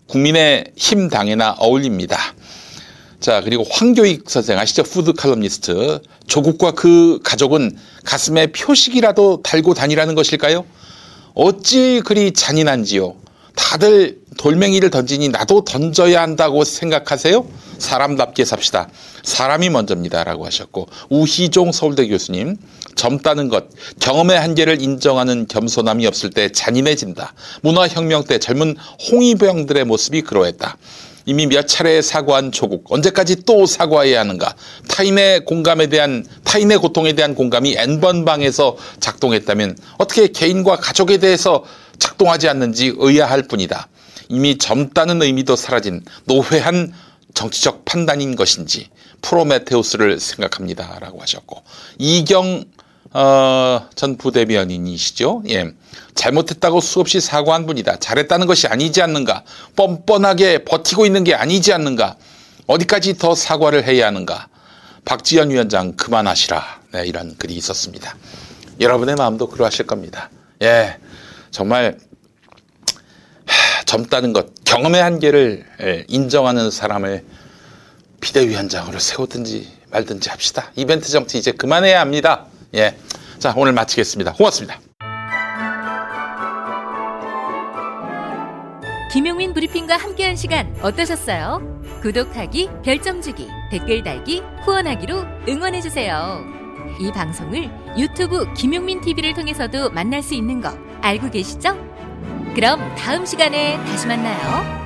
국민의 힘 당에나 어울립니다. 자, 그리고 황교익 선생 아시죠? food 칼럼니스트. 조국과 그 가족은 가슴에 표식이라도 달고 다니라는 것일까요? 어찌 그리 잔인한지요? 다들 돌멩이를 던지니 나도 던져야 한다고 생각하세요? 사람답게 삽시다. 사람이 먼저입니다라고 하셨고 우희종 서울대 교수님 젊다는 것 경험의 한계를 인정하는 겸손함이 없을 때 잔인해진다. 문화혁명 때 젊은 홍위병들의 모습이 그러했다. 이미 몇 차례 사과한 조국 언제까지 또 사과해야 하는가? 타인의 공감에 대한 타인의 고통에 대한 공감이 n번 방에서 작동했다면 어떻게 개인과 가족에 대해서 작동하지 않는지 의아할 뿐이다. 이미 젊다는 의미도 사라진 노회한 정치적 판단인 것인지 프로메테우스를 생각합니다 라고 하셨고 이경 어, 전 부대변인이시죠. 예. 잘못했다고 수없이 사과한 분이다. 잘했다는 것이 아니지 않는가. 뻔뻔하게 버티고 있는 게 아니지 않는가. 어디까지 더 사과를 해야 하는가. 박지현 위원장 그만하시라. 네, 이런 글이 있었습니다. 여러분의 마음도 그러하실 겁니다. 예. 정말 하, 젊다는 것, 경험의 한계를 예, 인정하는 사람을 비대위원장으로 세우든지 말든지 합시다. 이벤트 정치 이제 그만해야 합니다. 예. 자, 오늘 마치겠습니다. 고맙습니다. 김용민 브리핑과 함께한 시간 어떠셨어요? 구독하기, 별점 주기, 댓글 달기, 후원하기로 응원해주세요. 이 방송을 유튜브 김용민 TV를 통해서도 만날 수 있는 거 알고 계시죠? 그럼 다음 시간에 다시 만나요.